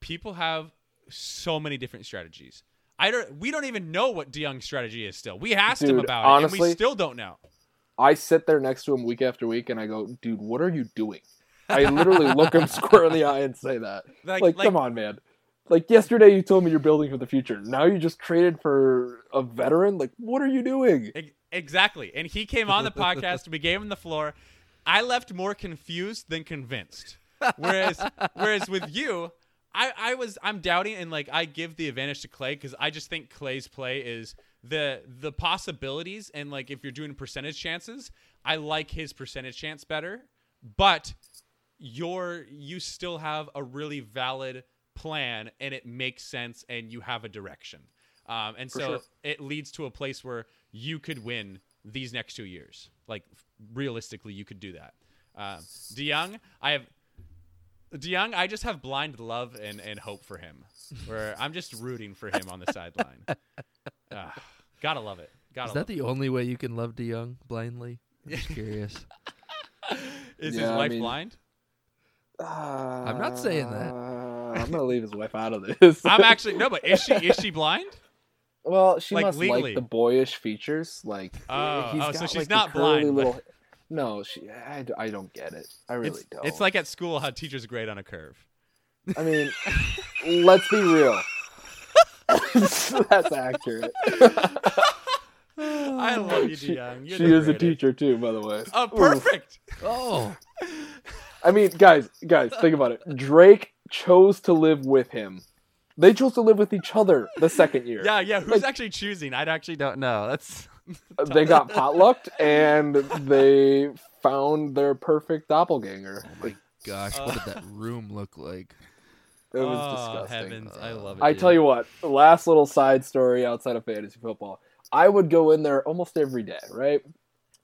people have so many different strategies. I don't we don't even know what DeYoung's strategy is still. We asked him Dude, about it and we still don't know. I sit there next to him week after week, and I go, "Dude, what are you doing?" I literally look him [LAUGHS] square in the eye and say that. Like, Like, like, come on, man. Like yesterday, you told me you're building for the future. Now you just traded for a veteran. Like, what are you doing? Exactly. And he came on the podcast. We gave him the floor. I left more confused than convinced. Whereas, whereas with you, I, I was I'm doubting and like I give the advantage to Clay because I just think Clay's play is the the possibilities and like if you're doing percentage chances, I like his percentage chance better. But you're you still have a really valid plan and it makes sense and you have a direction. Um, and For so sure. it leads to a place where you could win these next two years. Like realistically, you could do that. Um, DeYoung, I have DeYoung. I just have blind love and, and hope for him, where I'm just rooting for him on the sideline. [LAUGHS] Ah, gotta love it. Gotta Is that love the only way you can love DeYoung blindly? I'm just curious. [LAUGHS] Is Yeah, his I wife mean- blind? I'm not saying that. [LAUGHS] I'm gonna leave his wife out of this. I'm actually no, but is she is she blind? well, she like, must legally. like the boyish features. Like, Oh, he's oh, got, so she's like, not curly blind, but- Little... No, she. I, I don't get it. I really It's, don't. it's like at school how teachers grade on a curve. I mean, let's be real. [LAUGHS] That's accurate. I love you, She, DeYoung. You're she is a teacher too, by the way. Oh, perfect. oh, I mean, guys, guys, think about it. Drake chose to live with him. They chose to live with each other the second year. Yeah, yeah. Who's Like- actually choosing? I actually don't know. That's [LAUGHS] They got potlucked and they found their perfect doppelganger. Oh like, gosh, what did that room look like? it was oh, disgusting. heavens, I love oh, it. I dude. tell you what, last little side story outside of fantasy football. I would go in there almost every day, right?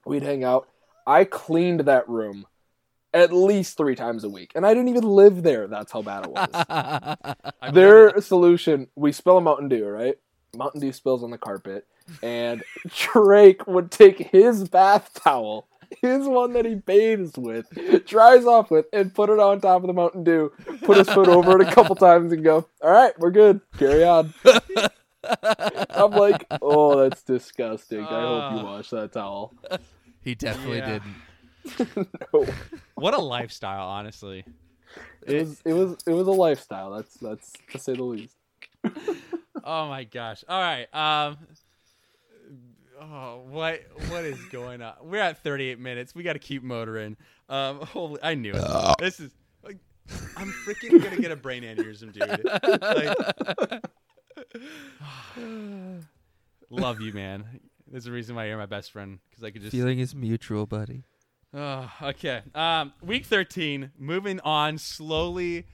We'd hang out. I cleaned that room at least three times a week. And I didn't even live there. That's how bad it was. [LAUGHS] Their solution, we spill a Mountain Dew, right? Mountain Dew spills on the carpet. And [LAUGHS] Drake would take his bath towel, his one that he bathes with, dries off with, and put it on top of the Mountain Dew, put his foot over it a couple times, and go, All right, we're good. Carry on. [LAUGHS] I'm like, Oh, that's disgusting. I hope you Ah. wash that towel. He definitely Yeah. didn't. [LAUGHS] No. What a lifestyle, honestly. It was it was it was a lifestyle. That's that's to say the least. Oh my gosh. All right. Um. Oh, what what is going on? We're at 38 minutes. We got to keep motoring. Um. Holy, I knew it. This is. Like, I'm freaking gonna get a brain aneurysm, dude. Like, [SIGHS] love you, man. There's a reason why you're my best friend because I could just Feeling is mutual, buddy. Oh, okay. Um, week 13, moving on slowly,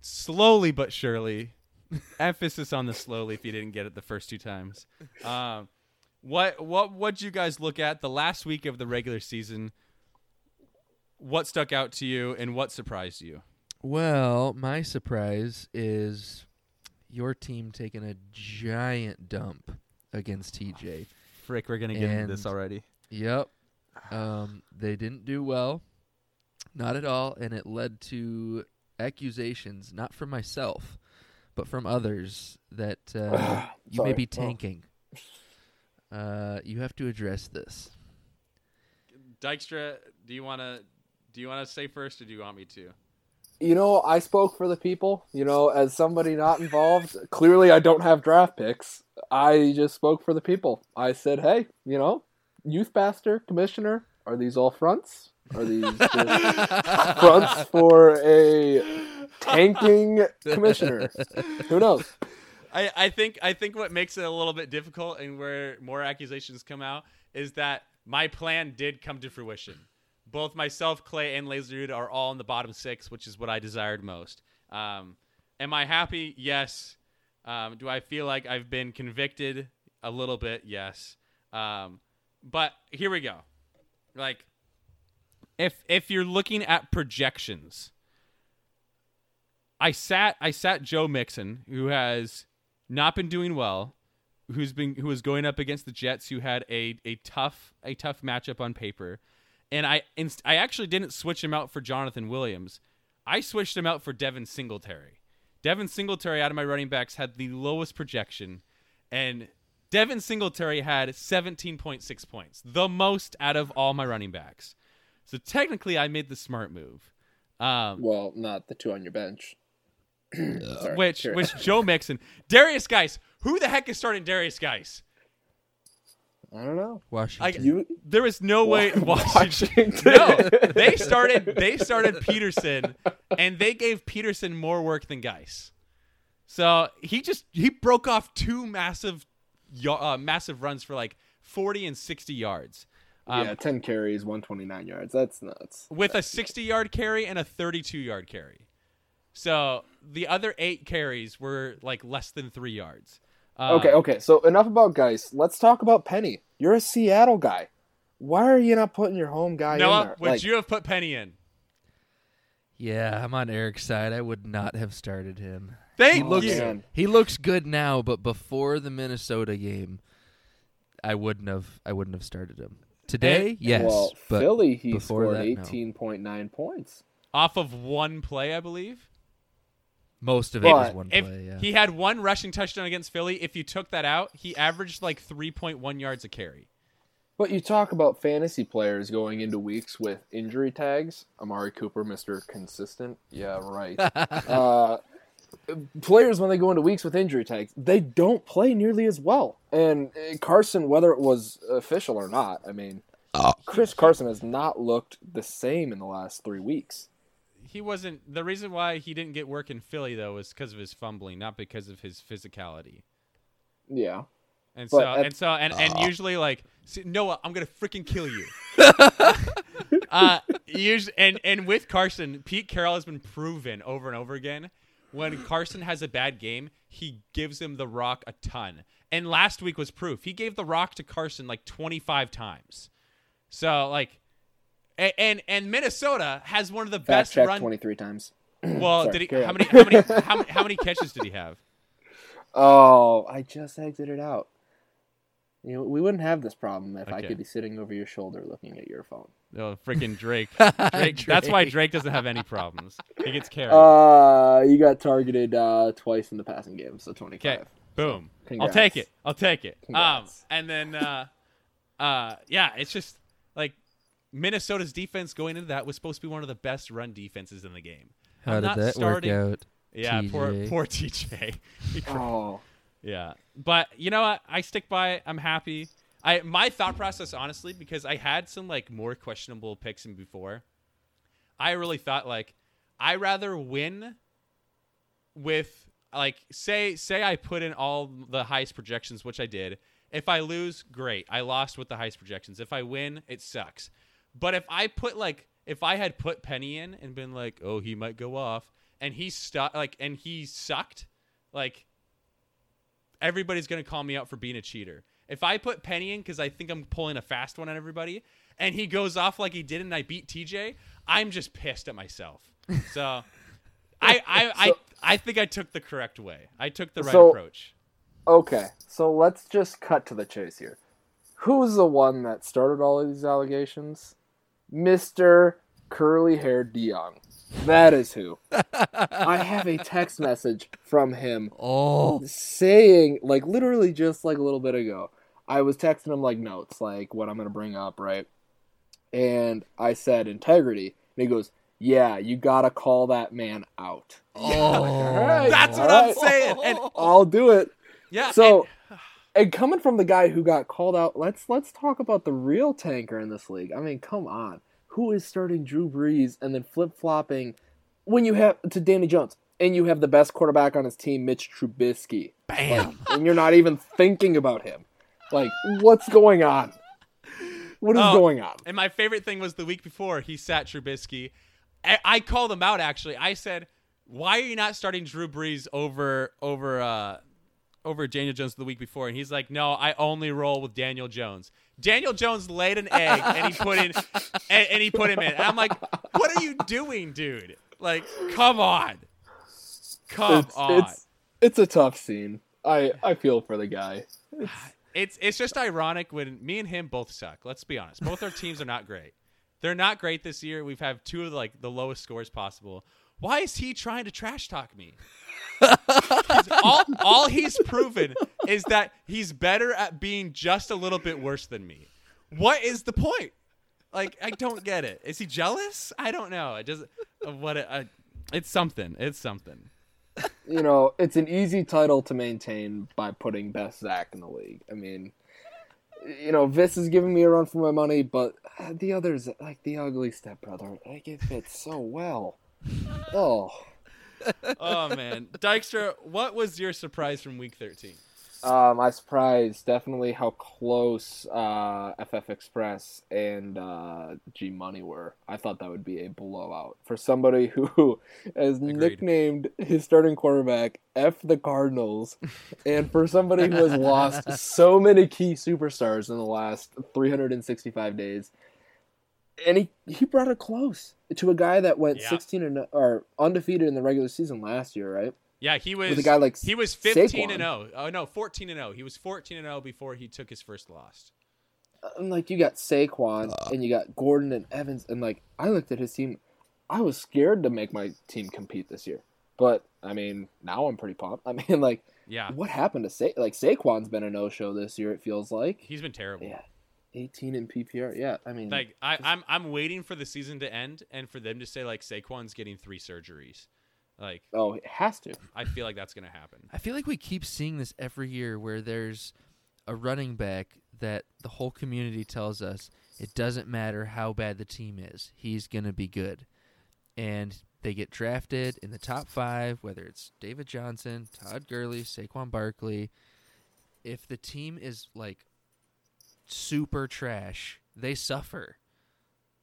slowly but surely. [LAUGHS] Emphasis on the slowly if you didn't get it the first two times. Um, what what what'd you guys look at the last week of the regular season? What stuck out to you and what surprised you? Well, my surprise is your team taking a giant dump against TJ. Frick, we're gonna get into this already. Yep. Um, they didn't do well, not at all, and it led to accusations, not from myself, but from others, that uh, [SIGHS] you may Sorry. be Oh. tanking. Uh, you have to address this. Dykstra, do you wanna do you wanna say first or do you want me to? You know, I spoke for the people. You know, as somebody not involved, clearly I don't have draft picks. I just spoke for the people. I said, hey, you know, youth pastor, commissioner, are these all fronts? Are these [LAUGHS] fronts for a tanking [LAUGHS] commissioner? Who knows? I, I think I think what makes it a little bit difficult and where more accusations come out is that my plan did come to fruition. Both myself, Clay, and Laserdude are all in the bottom six, which is what I desired most. Um, am I happy? Yes. Um, do I feel like I've been convicted a little bit? Yes. Um, but here we go. Like, if if you're looking at projections, I sat I sat Joe Mixon, who has not been doing well, who's been who was going up against the Jets, who had a a tough a tough matchup on paper, and I inst- I actually didn't switch him out for Jonathan Williams. I switched him out for Devin Singletary. Devin Singletary out of my running backs had the lowest projection, and Devin Singletary had 17.6 points, the most out of all my running backs. So technically, I made the smart move. Um, Well, not the two on your bench. [CLEARS THROAT] Sorry, which carry which Joe [LAUGHS] Mixon, Derrius Guice. Who the heck is starting Derrius Guice? I don't know. Washington. You There is no way [LAUGHS] Washington. No, they started they started Peterson, and they gave Peterson more work than Guice. So he just he broke off two massive, uh, massive runs for like forty and sixty yards. Um, yeah, ten carries, one twenty nine yards. That's nuts. with a 60 yard carry and a 32 yard carry. So the other eight carries were like less than three yards. Uh, Okay, okay. So enough about guys. Let's talk about Penny. You're a Seattle guy. Why are you not putting your home guy in Noah, there? would Like, you have put Penny in? yeah, I'm on Eric's side. I would not have started him. Thank He looks you. he looks good now, but before the Minnesota game, I wouldn't have I wouldn't have started him. Today, yes, well, but Philly, he scored that, no. eighteen point nine points. Off of one play, I believe. Most of it was one If play. Yeah. he had one rushing touchdown against Philly, if you took that out, he averaged like 3.1 yards a carry. But you talk about fantasy players going into weeks with injury tags. Amari Cooper, Mister Consistent. Yeah, right. [LAUGHS] uh, players when they go into weeks with injury tags, they don't play nearly as well. And uh, Carson, whether it was official or not, I mean, Chris Carson has not looked the same in the last three weeks. He wasn't the reason why he didn't get work in Philly though was because of his fumbling, not because of his physicality. Yeah. And But so and so and, and usually like Noah, I'm gonna freaking kill you. [LAUGHS] uh, usually, and and with Carson, Pete Carroll has been proven over and over again. When Carson has a bad game, he gives him the rock a ton. And last week was proof. He gave the rock to Carson like 25 times. So like, and and, and Minnesota has one of the Fast best check run. twenty three times. [CLEARS THROAT] [CLEARS THROAT] Well, Sorry, did he? How many? How many? [LAUGHS] How many? How many catches did he have? Oh, I just exited out. You know, we wouldn't have this problem if I could be sitting over your shoulder looking at your phone. Oh, freaking Drake. [LAUGHS] Drake. That's why Drake doesn't have any problems. He gets carried. Uh, you got targeted uh, twice in the passing game, so 25. Okay. Boom. I'll take it. I'll take it. Um, and then, uh, uh, yeah, it's just like Minnesota's defense going into that was supposed to be one of the best run defenses in the game. How I'm did not that starting- work out? Yeah, poor TJ. poor TJ. [LAUGHS] Oh, Yeah, but you know what? I stick by it. I'm happy. I my thought process, honestly, because I had some like more questionable picks in before. I really thought like I rather win with like say say I put in all the highest projections, which I did. If I lose, great. I lost with the highest projections. If I win, it sucks. But if I put like if I had put Penny in and been like, oh, he might go off, and he stuck like and he sucked, like everybody's gonna call me out for being a cheater. If I put Penny in because I think I'm pulling a fast one on everybody, and he goes off like he did, and I beat TJ, I'm just pissed at myself. [LAUGHS] So, I I I, So- I think I took the correct way. I took the right So- approach. okay. So let's just cut to the chase here. Who's the one that started all of these allegations? Mr. Curly Haired DeYoung. That is who. [LAUGHS] I have a text message from him Oh, saying, like, literally just like a little bit ago. I was texting him like notes, like what I'm gonna bring up, right? And I said integrity, and he goes, "Yeah, you gotta call that man out." oh, [LAUGHS] right. That's what I'm saying. And [LAUGHS] I'll do it. yeah, So, and- and coming from the guy who got called out, let's let's talk about the real tanker in this league. I mean, come on, who is starting Drew Brees and then flip flopping when you have to Danny Jones and you have the best quarterback on his team, Mitch Trubisky, bam! and you're not even thinking about him? Like, what's going on? What is Oh, going on? And my favorite thing was the week before he sat Trubisky. I, I called him out actually. I said, "Why are you not starting Drew Brees over over uh over Daniel Jones the week before, and he's like, "No, I only roll with Daniel Jones." Daniel Jones laid an egg, and he put in, [LAUGHS] and, and he put him in. And I'm like, "What are you doing, dude? Like, come on, come it's, on." It's, it's a tough scene. I I feel for the guy. It's, [SIGHS] It's it's just ironic when me and him both suck. Let's be honest. Both our teams are not great. They're not great this year. We've had two of like the lowest scores possible. Why is he trying to trash talk me? all all he's proven is that he's better at being just a little bit worse than me. What is the point? Like I don't get it. Is he jealous? I don't know. It just uh, what it, uh, it's something. It's something. you know, it's an easy title to maintain by putting best Zach in the league. I mean, you know, Vis is giving me a run for my money, but the others, like the ugly stepbrother, like it fits so well. Oh, [LAUGHS] Oh man, Dykstra, what was your surprise from week thirteen? uh, my surprise definitely how close uh, FF Express and uh, G Money were. I thought that would be a blowout for somebody who [LAUGHS] has Agreed. nicknamed his starting quarterback F the Cardinals, [LAUGHS] and for somebody who has lost so many key superstars in the last 365 days. And he, he brought it close to a guy that went Yeah. 16 and or undefeated in the regular season last year, right? Yeah, he was With a guy like he was 15 Saquon. and 0. Oh no, 14 and 0. He was 14 and 0 before he took his first loss. Uh, and like you got Saquon and you got Gordon and Evans and like I looked at his team, I was scared to make my team compete this year. But I mean, now I'm pretty pumped. [LAUGHS] I mean, like Yeah. what happened to Sa- like Saquon's been a no show this year. It feels like He's been terrible. yeah, 18 in PPR. Yeah, I mean, Like I, I'm I'm waiting for the season to end and for them to say like Saquon's getting three surgeries. Like oh, it has to. I feel like that's gonna happen. I feel like we keep seeing this every year where there's a running back that the whole community tells us it doesn't matter how bad the team is, he's going to be good. And they get drafted in the top five, whether it's David Johnson, Todd Gurley, Saquon Barkley. If the team is like super trash, they suffer.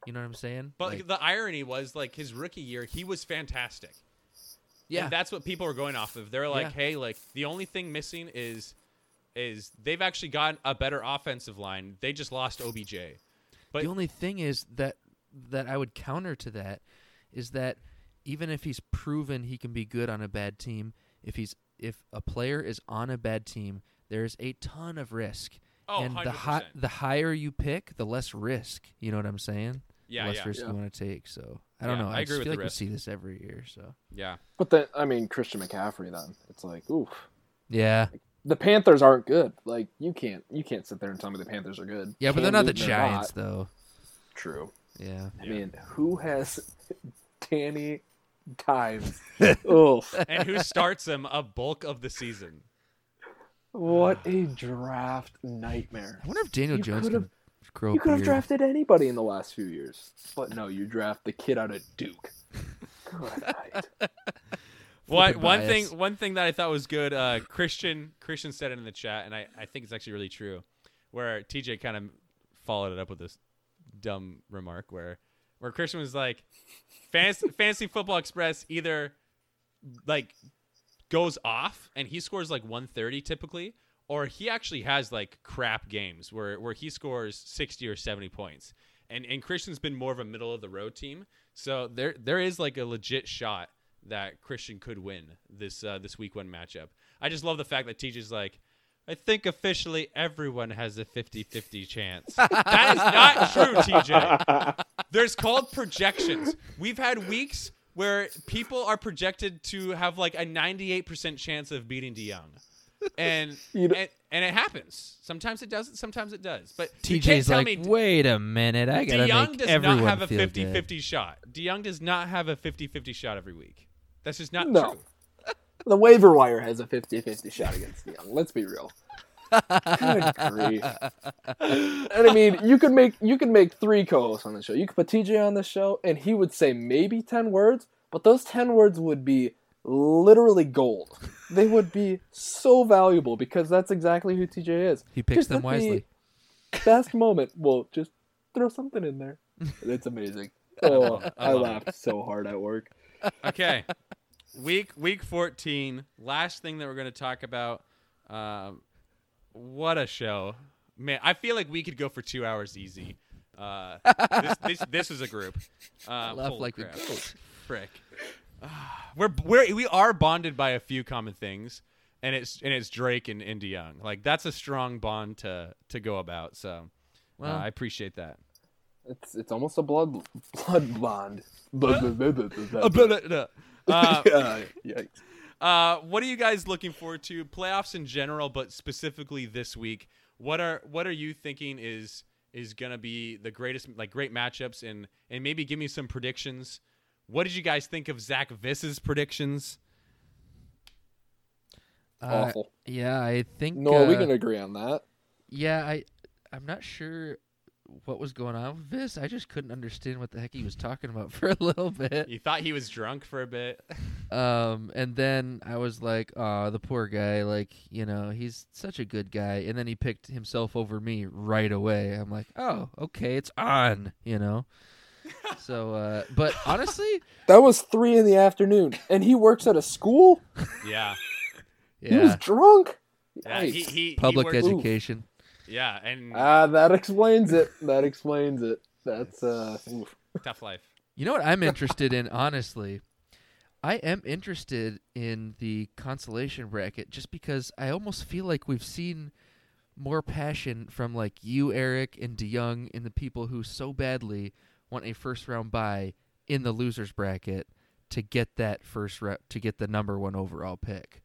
You know what I'm saying? But Like, the irony was like his rookie year, he was fantastic. yeah, And that's what people were going off of. They're like, Yeah. hey, like the only thing missing is is they've actually got a better offensive line. They just lost OBJ. But the only thing is that that I would counter to that is that even if he's proven he can be good on a bad team, if he's if a player is on a bad team, there's a ton of risk. Oh, and 100%. the hi- the higher you pick, the less risk. You know what I'm saying? yeah, the less yeah. risk Yeah. you want to take. So I don't Yeah, know. I I, agree just feel the like risk. we see this every year. So Yeah. But then I mean, Christian McCaffrey. Then it's like, oof. yeah, The Panthers aren't good. Like you can't you can't sit there and tell me the Panthers are good. yeah, but they're Cam not the Giants not. though. True. Yeah. I Yeah. mean, who has [LAUGHS] Danny Dimes? [LAUGHS] Oof. and who starts him a bulk of the season? What [SIGHS] a draft nightmare. I wonder if Daniel You Jones could've- can grow You could have drafted anybody in the last few years. But no, you draft the kid out of Duke. [LAUGHS] Good night. [LAUGHS] One one thing one thing that I thought was good, uh, Christian Christian said it in the chat, and I, I think it's actually really true. Where TJ kind of followed it up with this dumb remark where where Christian was like, Fantasy, [LAUGHS] Fantasy Football Express either like goes off and he scores like 130 typically, or he actually has like crap games where where he scores 60 or 70 points. And and Christian's been more of a middle of the road team, so there there is like a legit shot that Christian could win this uh, this week one matchup. I just love the fact that TJ's like, I think officially everyone has a 50-50 chance. [LAUGHS] that is not true, TJ. There's called projections. We've had weeks where people are projected to have like a 98% chance of beating DeYoung. [LAUGHS] And, You know- and and it happens. Sometimes it doesn't, sometimes it does. But you TJ's like, me wait a minute, I gotta DeYoung make does everyone not have a feel 50 good. 50 shot. DeYoung does not have a 50 50 shot every week. That's just not No. true. The waiver wire has a 50-50 shot against DeYoung. Let's be real. Good grief. And I mean, you could make you could make three co-hosts on the show. You could put TJ on the show, and he would say maybe ten words, but those ten words would be literally gold. They would be so valuable because that's exactly who TJ is. He picks Just them at the wisely. Best moment, well, just throw something in there. [LAUGHS] It's amazing. Oh, I I laughed so hard at work. Okay. [LAUGHS] week week 14, last thing that we're going to talk about Um, what a show, man! I feel like we could go for two hours easy. Uh, this, this this is a group. [LAUGHS] Laugh holy like crap. a goat. Frick. [SIGHS] we're we're we are bonded by a few common things, and it's and it's Drake and, and DeYoung. Like that's a strong bond to to go about. So uh, Well, I appreciate that. It's it's almost a blood blood bond. [LAUGHS] Uh. Uh, yeah, yikes. Uh, what are you guys looking forward to? Playoffs in general, but specifically this week. What are what are you thinking is is gonna be the greatest like great matchups and and maybe give me some predictions. What did you guys think of Zach Viss's predictions? uh, Awful. yeah, I think. No, we uh, can agree on that. Yeah, I I'm not sure what was going on with this. I just couldn't understand what the heck he was talking about [LAUGHS] for a little bit. You thought he was drunk for a bit. [LAUGHS] Um, and then I was like, "Oh, the poor guy! Like, you know, he's such a good guy." And then he picked himself over me right away. I'm like, "Oh, okay, it's on," you know. so, uh, but [LAUGHS] honestly, That was three in the afternoon, and he works at a school. yeah, He was drunk. yeah. He, Yikes. he, he public works- education. Yeah, and Ah, that explains it. That explains it. That's uh. oof. tough life. You know what I'm interested in, honestly? I am interested in the consolation bracket just because I almost feel like we've seen more passion from like you, Eric, and DeYoung, and the people who so badly want a first round bye in the losers bracket to get that first round to get the number one overall pick.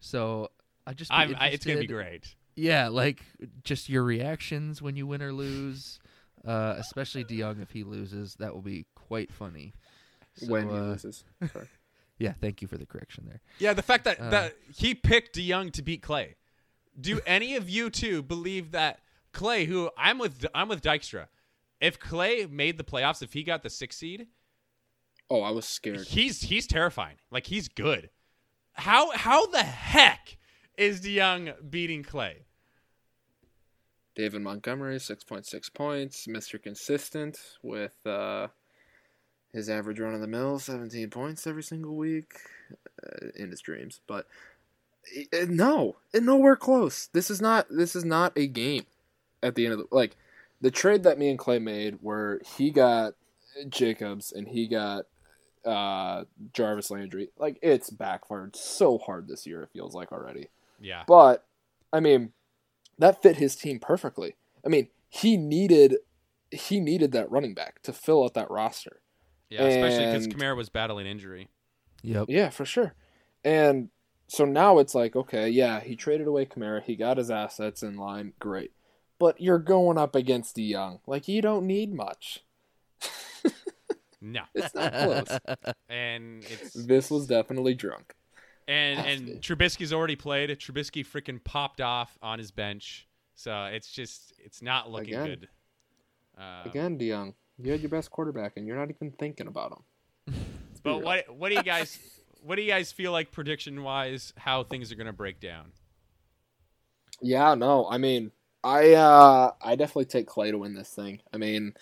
So I just be I'm, I, it's gonna be great. Yeah, like just your reactions when you win or lose, uh, especially DeYoung if he loses, that will be quite funny. So, when he uh, loses. Sorry. [LAUGHS] yeah, thank you for the correction there. Yeah, the fact that Uh. that he picked DeYoung to beat Clay. Do [LAUGHS] any of you two believe that Clay, who I'm with, I'm with Dykstra. If Clay made the playoffs, if he got the sixth seed, Oh, I was scared. he's he's terrifying. Like he's good. How how the heck is DeYoung beating Clay? David Montgomery, six point six points, Mister Consistent with uh, his average run of the mill, seventeen points every single week uh, in his dreams. But uh, no, nowhere close. This is not. This is not a game. At the end of the like, the trade that me and Clay made, where he got Jacobs and he got uh, Jarvis Landry, like it's backfired so hard this year. It feels like already. Yeah, But I mean, that fit his team perfectly. I mean, he needed he needed that running back to fill out that roster. yeah. Especially because Kamara was battling injury. Yep. Yeah, for sure. And so now it's like, okay, yeah, he traded away Kamara, he got his assets in line, great. But you're going up against the young. Like you don't need much. No, [LAUGHS] It's not close. and it's this was definitely drunk. And has and to. Trubisky's already played. Trubisky freaking popped off on his bench, so it's just it's not looking Again. good. Uh, Again, DeYoung, you had your best quarterback, and you're not even thinking about him. [LAUGHS] But real. what what do you guys what do you guys feel like prediction wise how things are gonna break down? Yeah, no, I mean, I uh, I definitely take Clay to win this thing. I mean,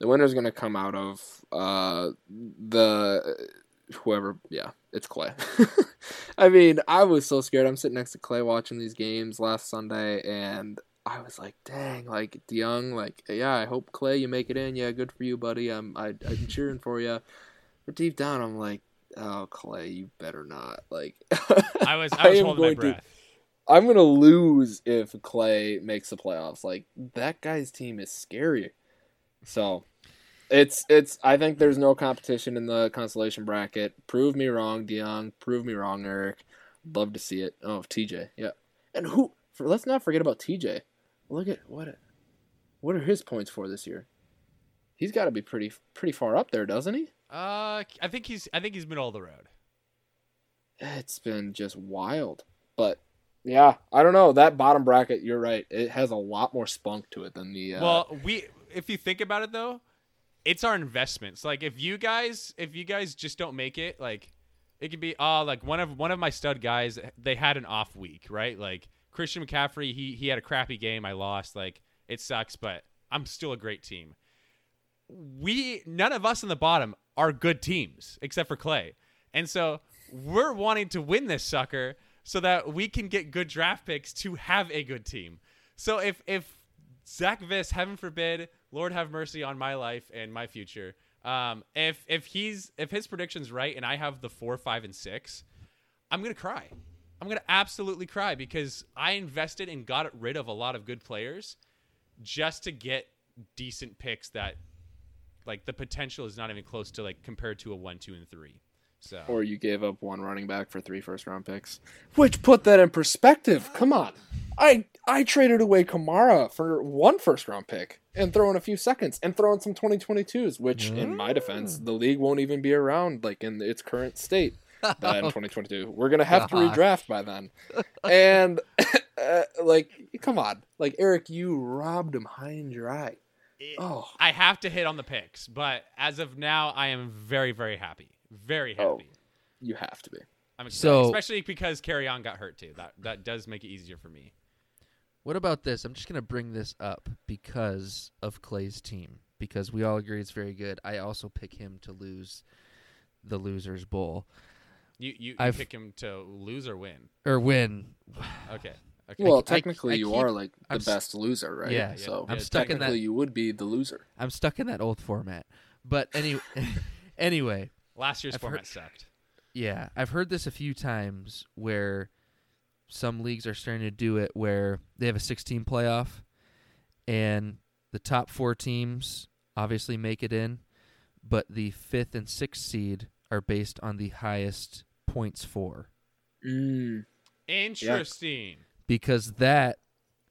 the winner's gonna come out of uh, the whoever. Yeah, it's Clay. [LAUGHS] I mean, I was so scared. I'm sitting next to Clay watching these games last Sunday, and I was like, "Dang, like DeYoung, like yeah, I hope Clay you make it in. Yeah, good for you, buddy. I'm I, I'm cheering for you." But deep down, I'm like, "Oh, Clay, you better not." Like, I was [LAUGHS] I was am holding my going to- breath. I'm gonna lose if Clay makes the playoffs. Like that guy's team is scary. So it's it's I think there's no competition in the consolation bracket. Prove me wrong, DeYoung. Prove me wrong, Eric. Love to see it. Oh, TJ. Yeah. And who for, let's not forget about TJ. Look at what what are his points for this year? He's got to be pretty pretty far up there, doesn't he? Uh I think he's I think he's middle of the road. It's been just wild. But yeah, I don't know. That bottom bracket, you're right. It has a lot more spunk to it than the. Uh, Well, we if you think about it though, it's our investments. Like if you guys if you guys just don't make it, like it could be oh like one of one of my stud guys they had an off week, right? Like Christian McCaffrey, he he had a crappy game, I lost. Like it sucks, but I'm still a great team. We none of us in the bottom are good teams except for Clay. And so we're wanting to win this sucker. so that we can get good draft picks to have a good team. So if if Zach Viss, heaven forbid, Lord have mercy on my life and my future. Um, if if he's if his prediction's right and I have the four, five, and six, I'm gonna cry. I'm gonna absolutely cry because I invested and got rid of a lot of good players just to get decent picks that like the potential is not even close to like compared to a one, two, and three. So Or you gave up one running back for three first round picks. Which put that in perspective. Come on. I I traded away Kamara for one first round pick and throw in a few seconds and throw in some 2022s, which in my defense, the league won't even be around like in its current state [LAUGHS] by in 2022. We're going to have to redraft by then. And [LAUGHS] uh, like come on. Like Eric, you robbed him high and dry. it- Oh. I have to hit on the picks, but as of now, I am very, very happy. Very oh, happy. Oh. You have to be. I'm excited, So- especially because Kerryon got hurt too. That that does make it easier for me. What about this? I'm just going to bring this up because of Clay's team. Because we all agree it's very good. I also pick him to lose the Losers Bowl. You you, you I've- pick him to lose or win. Or win. Okay. Okay. Well, I- technically, I you keep- are like the I'm s- best loser, right? Yeah, yeah. So I'm stuck in that- you would be the loser. I'm stuck in that old format. But [LAUGHS] anyway, anyway, Last year's I've format heard- sucked. yeah, I've heard this a few times where some leagues are starting to do it where they have a 16 playoff and the top 4 teams obviously make it in, but the 5th and 6th seed are based on the highest points for Mm. Interesting. because that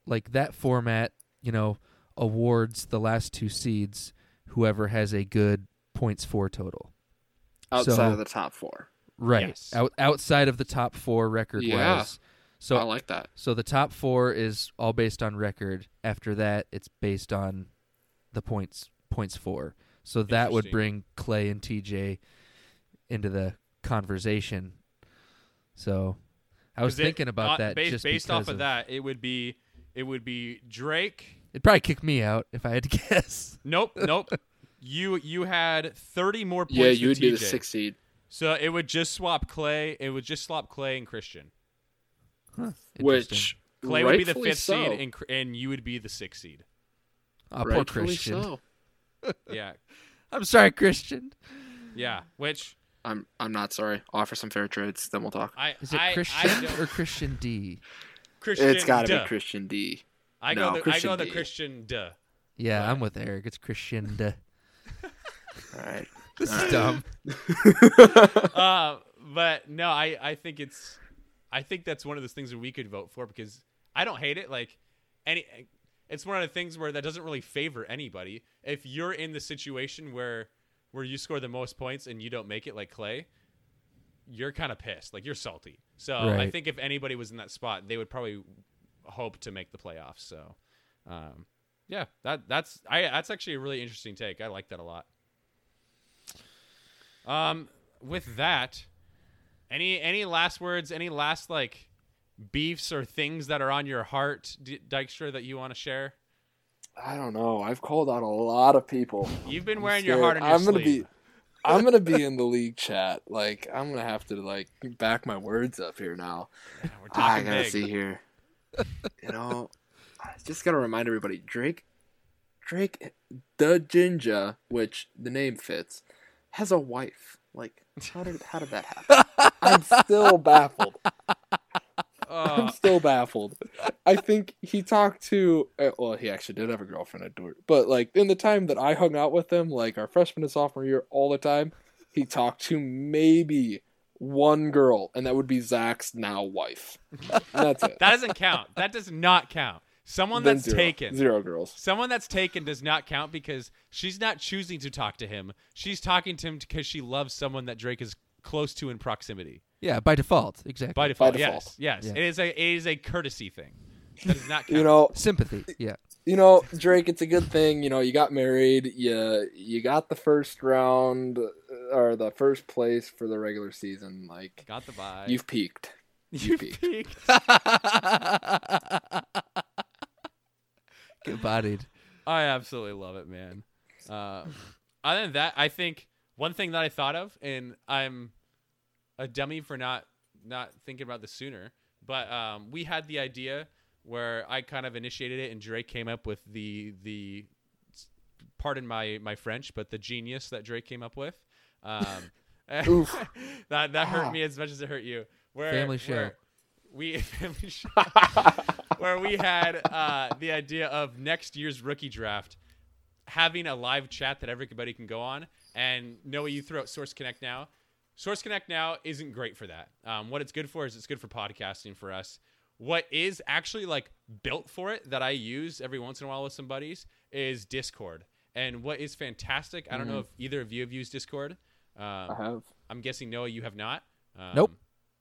like that format, you know, awards the last two seeds whoever has a good points for total. Outside So- of the top four. Right. Yes. Out, outside of the top 4 record Yeah. wise. So I like that. So the top four is all based on record. After that, it's based on the points points four. So that would bring Clay and TJ into the conversation. So I was 'Cause it- thinking about uh, that Based, just based because off of, that, it would be it would be Drake. It'd probably kick me out if I had to [LAUGHS] guess. Nope, nope. You you had 30 more points. Yeah, you would be the TJ. sixth seed. So it would just swap Clay. It would just swap Clay and Christian. Huh. Which Clay would be the fifth so. seed, and, and you would be the sixth seed. oh, poor Christian. so. [LAUGHS] Yeah, [LAUGHS] I'm sorry, Christian. yeah. Which I'm I'm not sorry. Offer some fair trades, then we'll talk. I Is it I, Christian I or Christian D? Christian? it's got to be Christian D. I No, go the Christian I go the D. Christian. Duh. Yeah, Right. I'm with Eric. It's Christian D. All right. [LAUGHS] This All is right. dumb. [LAUGHS] uh, but no, I I think it's I think that's one of those things that we could vote for because I don't hate it. Like any, it's one of the things where that doesn't really favor anybody. If you're in the situation where where you score the most points and you don't make it, like Clay, you're kind of pissed. Like you're salty. So I think if anybody was in that spot, they would probably hope to make the playoffs. So, um, yeah, that that's I that's actually a really interesting take. I like that a lot. Um, with that, any any last words? Any last like beefs or things that are on your heart, D- Dykstra, that you want to share? I don't know. I've called out a lot of people. You've been I'm wearing your heart on your I'm gonna sleeve. be I'm gonna be in [LAUGHS] the league chat. Like I'm gonna have to like back my words up here now. We're I gotta big. see here. You know, just gotta remind everybody, Drake, Drake, the Ginger, which the name fits, has a wife. Like, how did how did that happen? I'm still baffled. I'm Uh, still baffled. I think he talked to. Uh, well, he actually did have a girlfriend at Dordt, but like in the time that I hung out with him, like our freshman and sophomore year, all the time, he talked to maybe one girl, and that would be Zach's now wife. [LAUGHS] That's it. that doesn't count. That does not count. Someone Then that's zero. taken. Zero girls. Someone that's taken does not count because she's not choosing to talk to him. She's talking to him because she loves someone that Drake is close to in proximity. Yeah, by default, exactly. By default, default. yes, yes. Yeah. It is a it is a courtesy thing. That does not [LAUGHS] count. You know, Sympathy. Yeah. you know, Drake. It's a good thing. You know, you got married. You you got the first round uh, or the first place for the regular season. Like got the vibe. you've peaked. [LAUGHS] you peaked. peaked. [LAUGHS] I absolutely love it, man. Uh, other than that, I think one thing that I thought of, and I'm a dummy for not not thinking about this sooner, but um, we had the idea where I kind of initiated it, and Drake came up with the the pardon my my French, but the genius that Drake came up with. Um, [LAUGHS] that that hurt Ah. me as much as it hurt you. Where, Family show. where we [LAUGHS] family show, [LAUGHS] where we had uh, the idea of next year's rookie draft having a live chat that everybody can go on. And Noah, you throw out Source Connect now. Source Connect now isn't great for that. Um, what it's good for is it's good for podcasting for us. What is actually like built for it that I use every once in a while with some buddies is Discord. And what is fantastic, I don't know if either of you have used Discord. I Um, have. I'm guessing Noah, you have not. Um, Nope.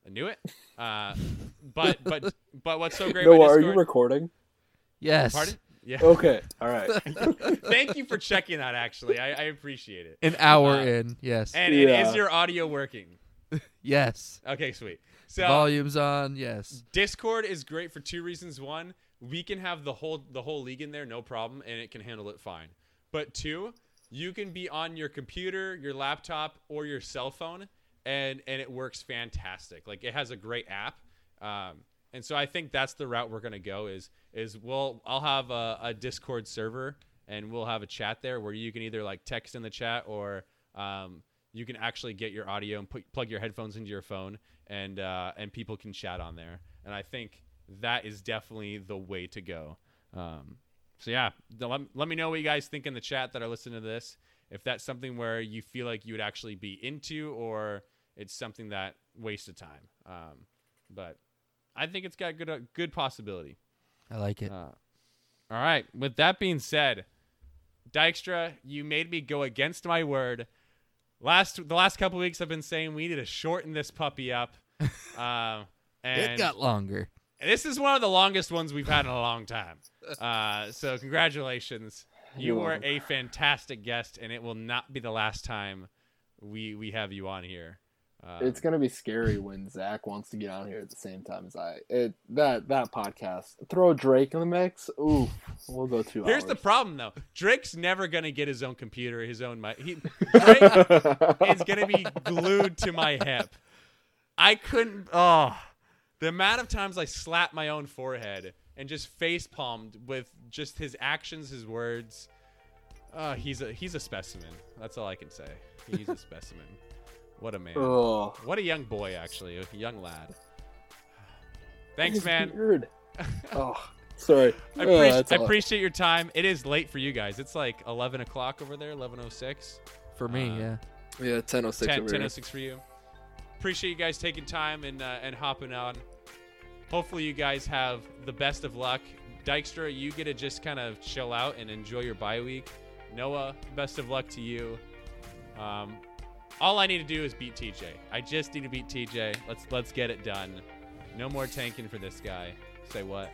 I knew it. Uh, but but [LAUGHS] but what's so great Noah, about are Discord? you recording? Yes. Pardon? Yeah. Okay. All right. [LAUGHS] Thank you for checking that. Actually, I, I appreciate it. An hour Uh, in. Yes. And, and is your audio working? [LAUGHS] yes. Okay, sweet. So Volume's on. Yes. Discord is great for two reasons. One, we can have the whole the whole league in there, no problem, and it can handle it fine. But two, you can be on your computer, your laptop, or your cell phone, and and it works fantastic. Like it has a great app. Um, and so I think that's the route we're gonna go. Is is we'll I'll have a, a Discord server and we'll have a chat there where you can either like text in the chat or um, you can actually get your audio and put, plug your headphones into your phone and uh, and people can chat on there. And I think that is definitely the way to go. Um, so yeah, let, let me know what you guys think in the chat that are listening to this. If that's something where you feel like you would actually be into, or it's something that waste of time. Um, but I think it's got good uh, good possibility. I like it. Uh, all right. With that being said, Dykstra, you made me go against my word. Last the last couple weeks, I've been saying we need to shorten this puppy up. [LAUGHS] Um, and it got longer. this is one of the longest ones we've had in a long time. Uh, so congratulations. You You're were a fantastic guest, and it will not be the last time we we have you on here. Uh, It's gonna be scary when Zach wants to get on here at the same time as I. It that that podcast. Throw Drake in the mix. Ooh, we'll go two Here's the problem, though. Drake's never gonna get his own computer, his own mic. He, [LAUGHS] Drake is gonna be glued to my hip. I couldn't. Oh, the amount of times I slapped my own forehead and just face palmed with just his actions, his words. Uh, he's a he's a specimen. That's all I can say. He's a [LAUGHS] specimen. What a man. Oh, What a young boy, actually, a young lad. Thanks, man. beard. [LAUGHS] oh, sorry. I, Oh, appreci- I appreciate your time. It is late for you guys. It's like 11 o'clock over there, 11.06. For me, Uh, yeah. Yeah, ten oh six 10, over here. 10.06 for you. Appreciate you guys taking time and, uh, and hopping on. Hopefully you guys have the best of luck. Dykstra, you get to just kind of chill out and enjoy your bye week. Noah, best of luck to you. Um, all I need to do is beat TJ. I just need to beat TJ. Let's let's get it done. No more tanking for this guy. Say what?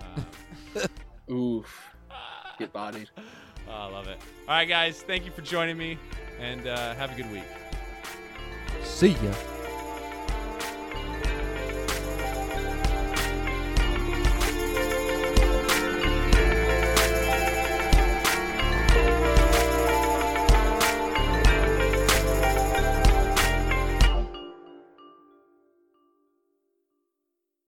Um, [LAUGHS] Oof. Get bodied. [LAUGHS] Oh, I love it. All right, guys. Thank you for joining me, and uh, have a good week. See ya.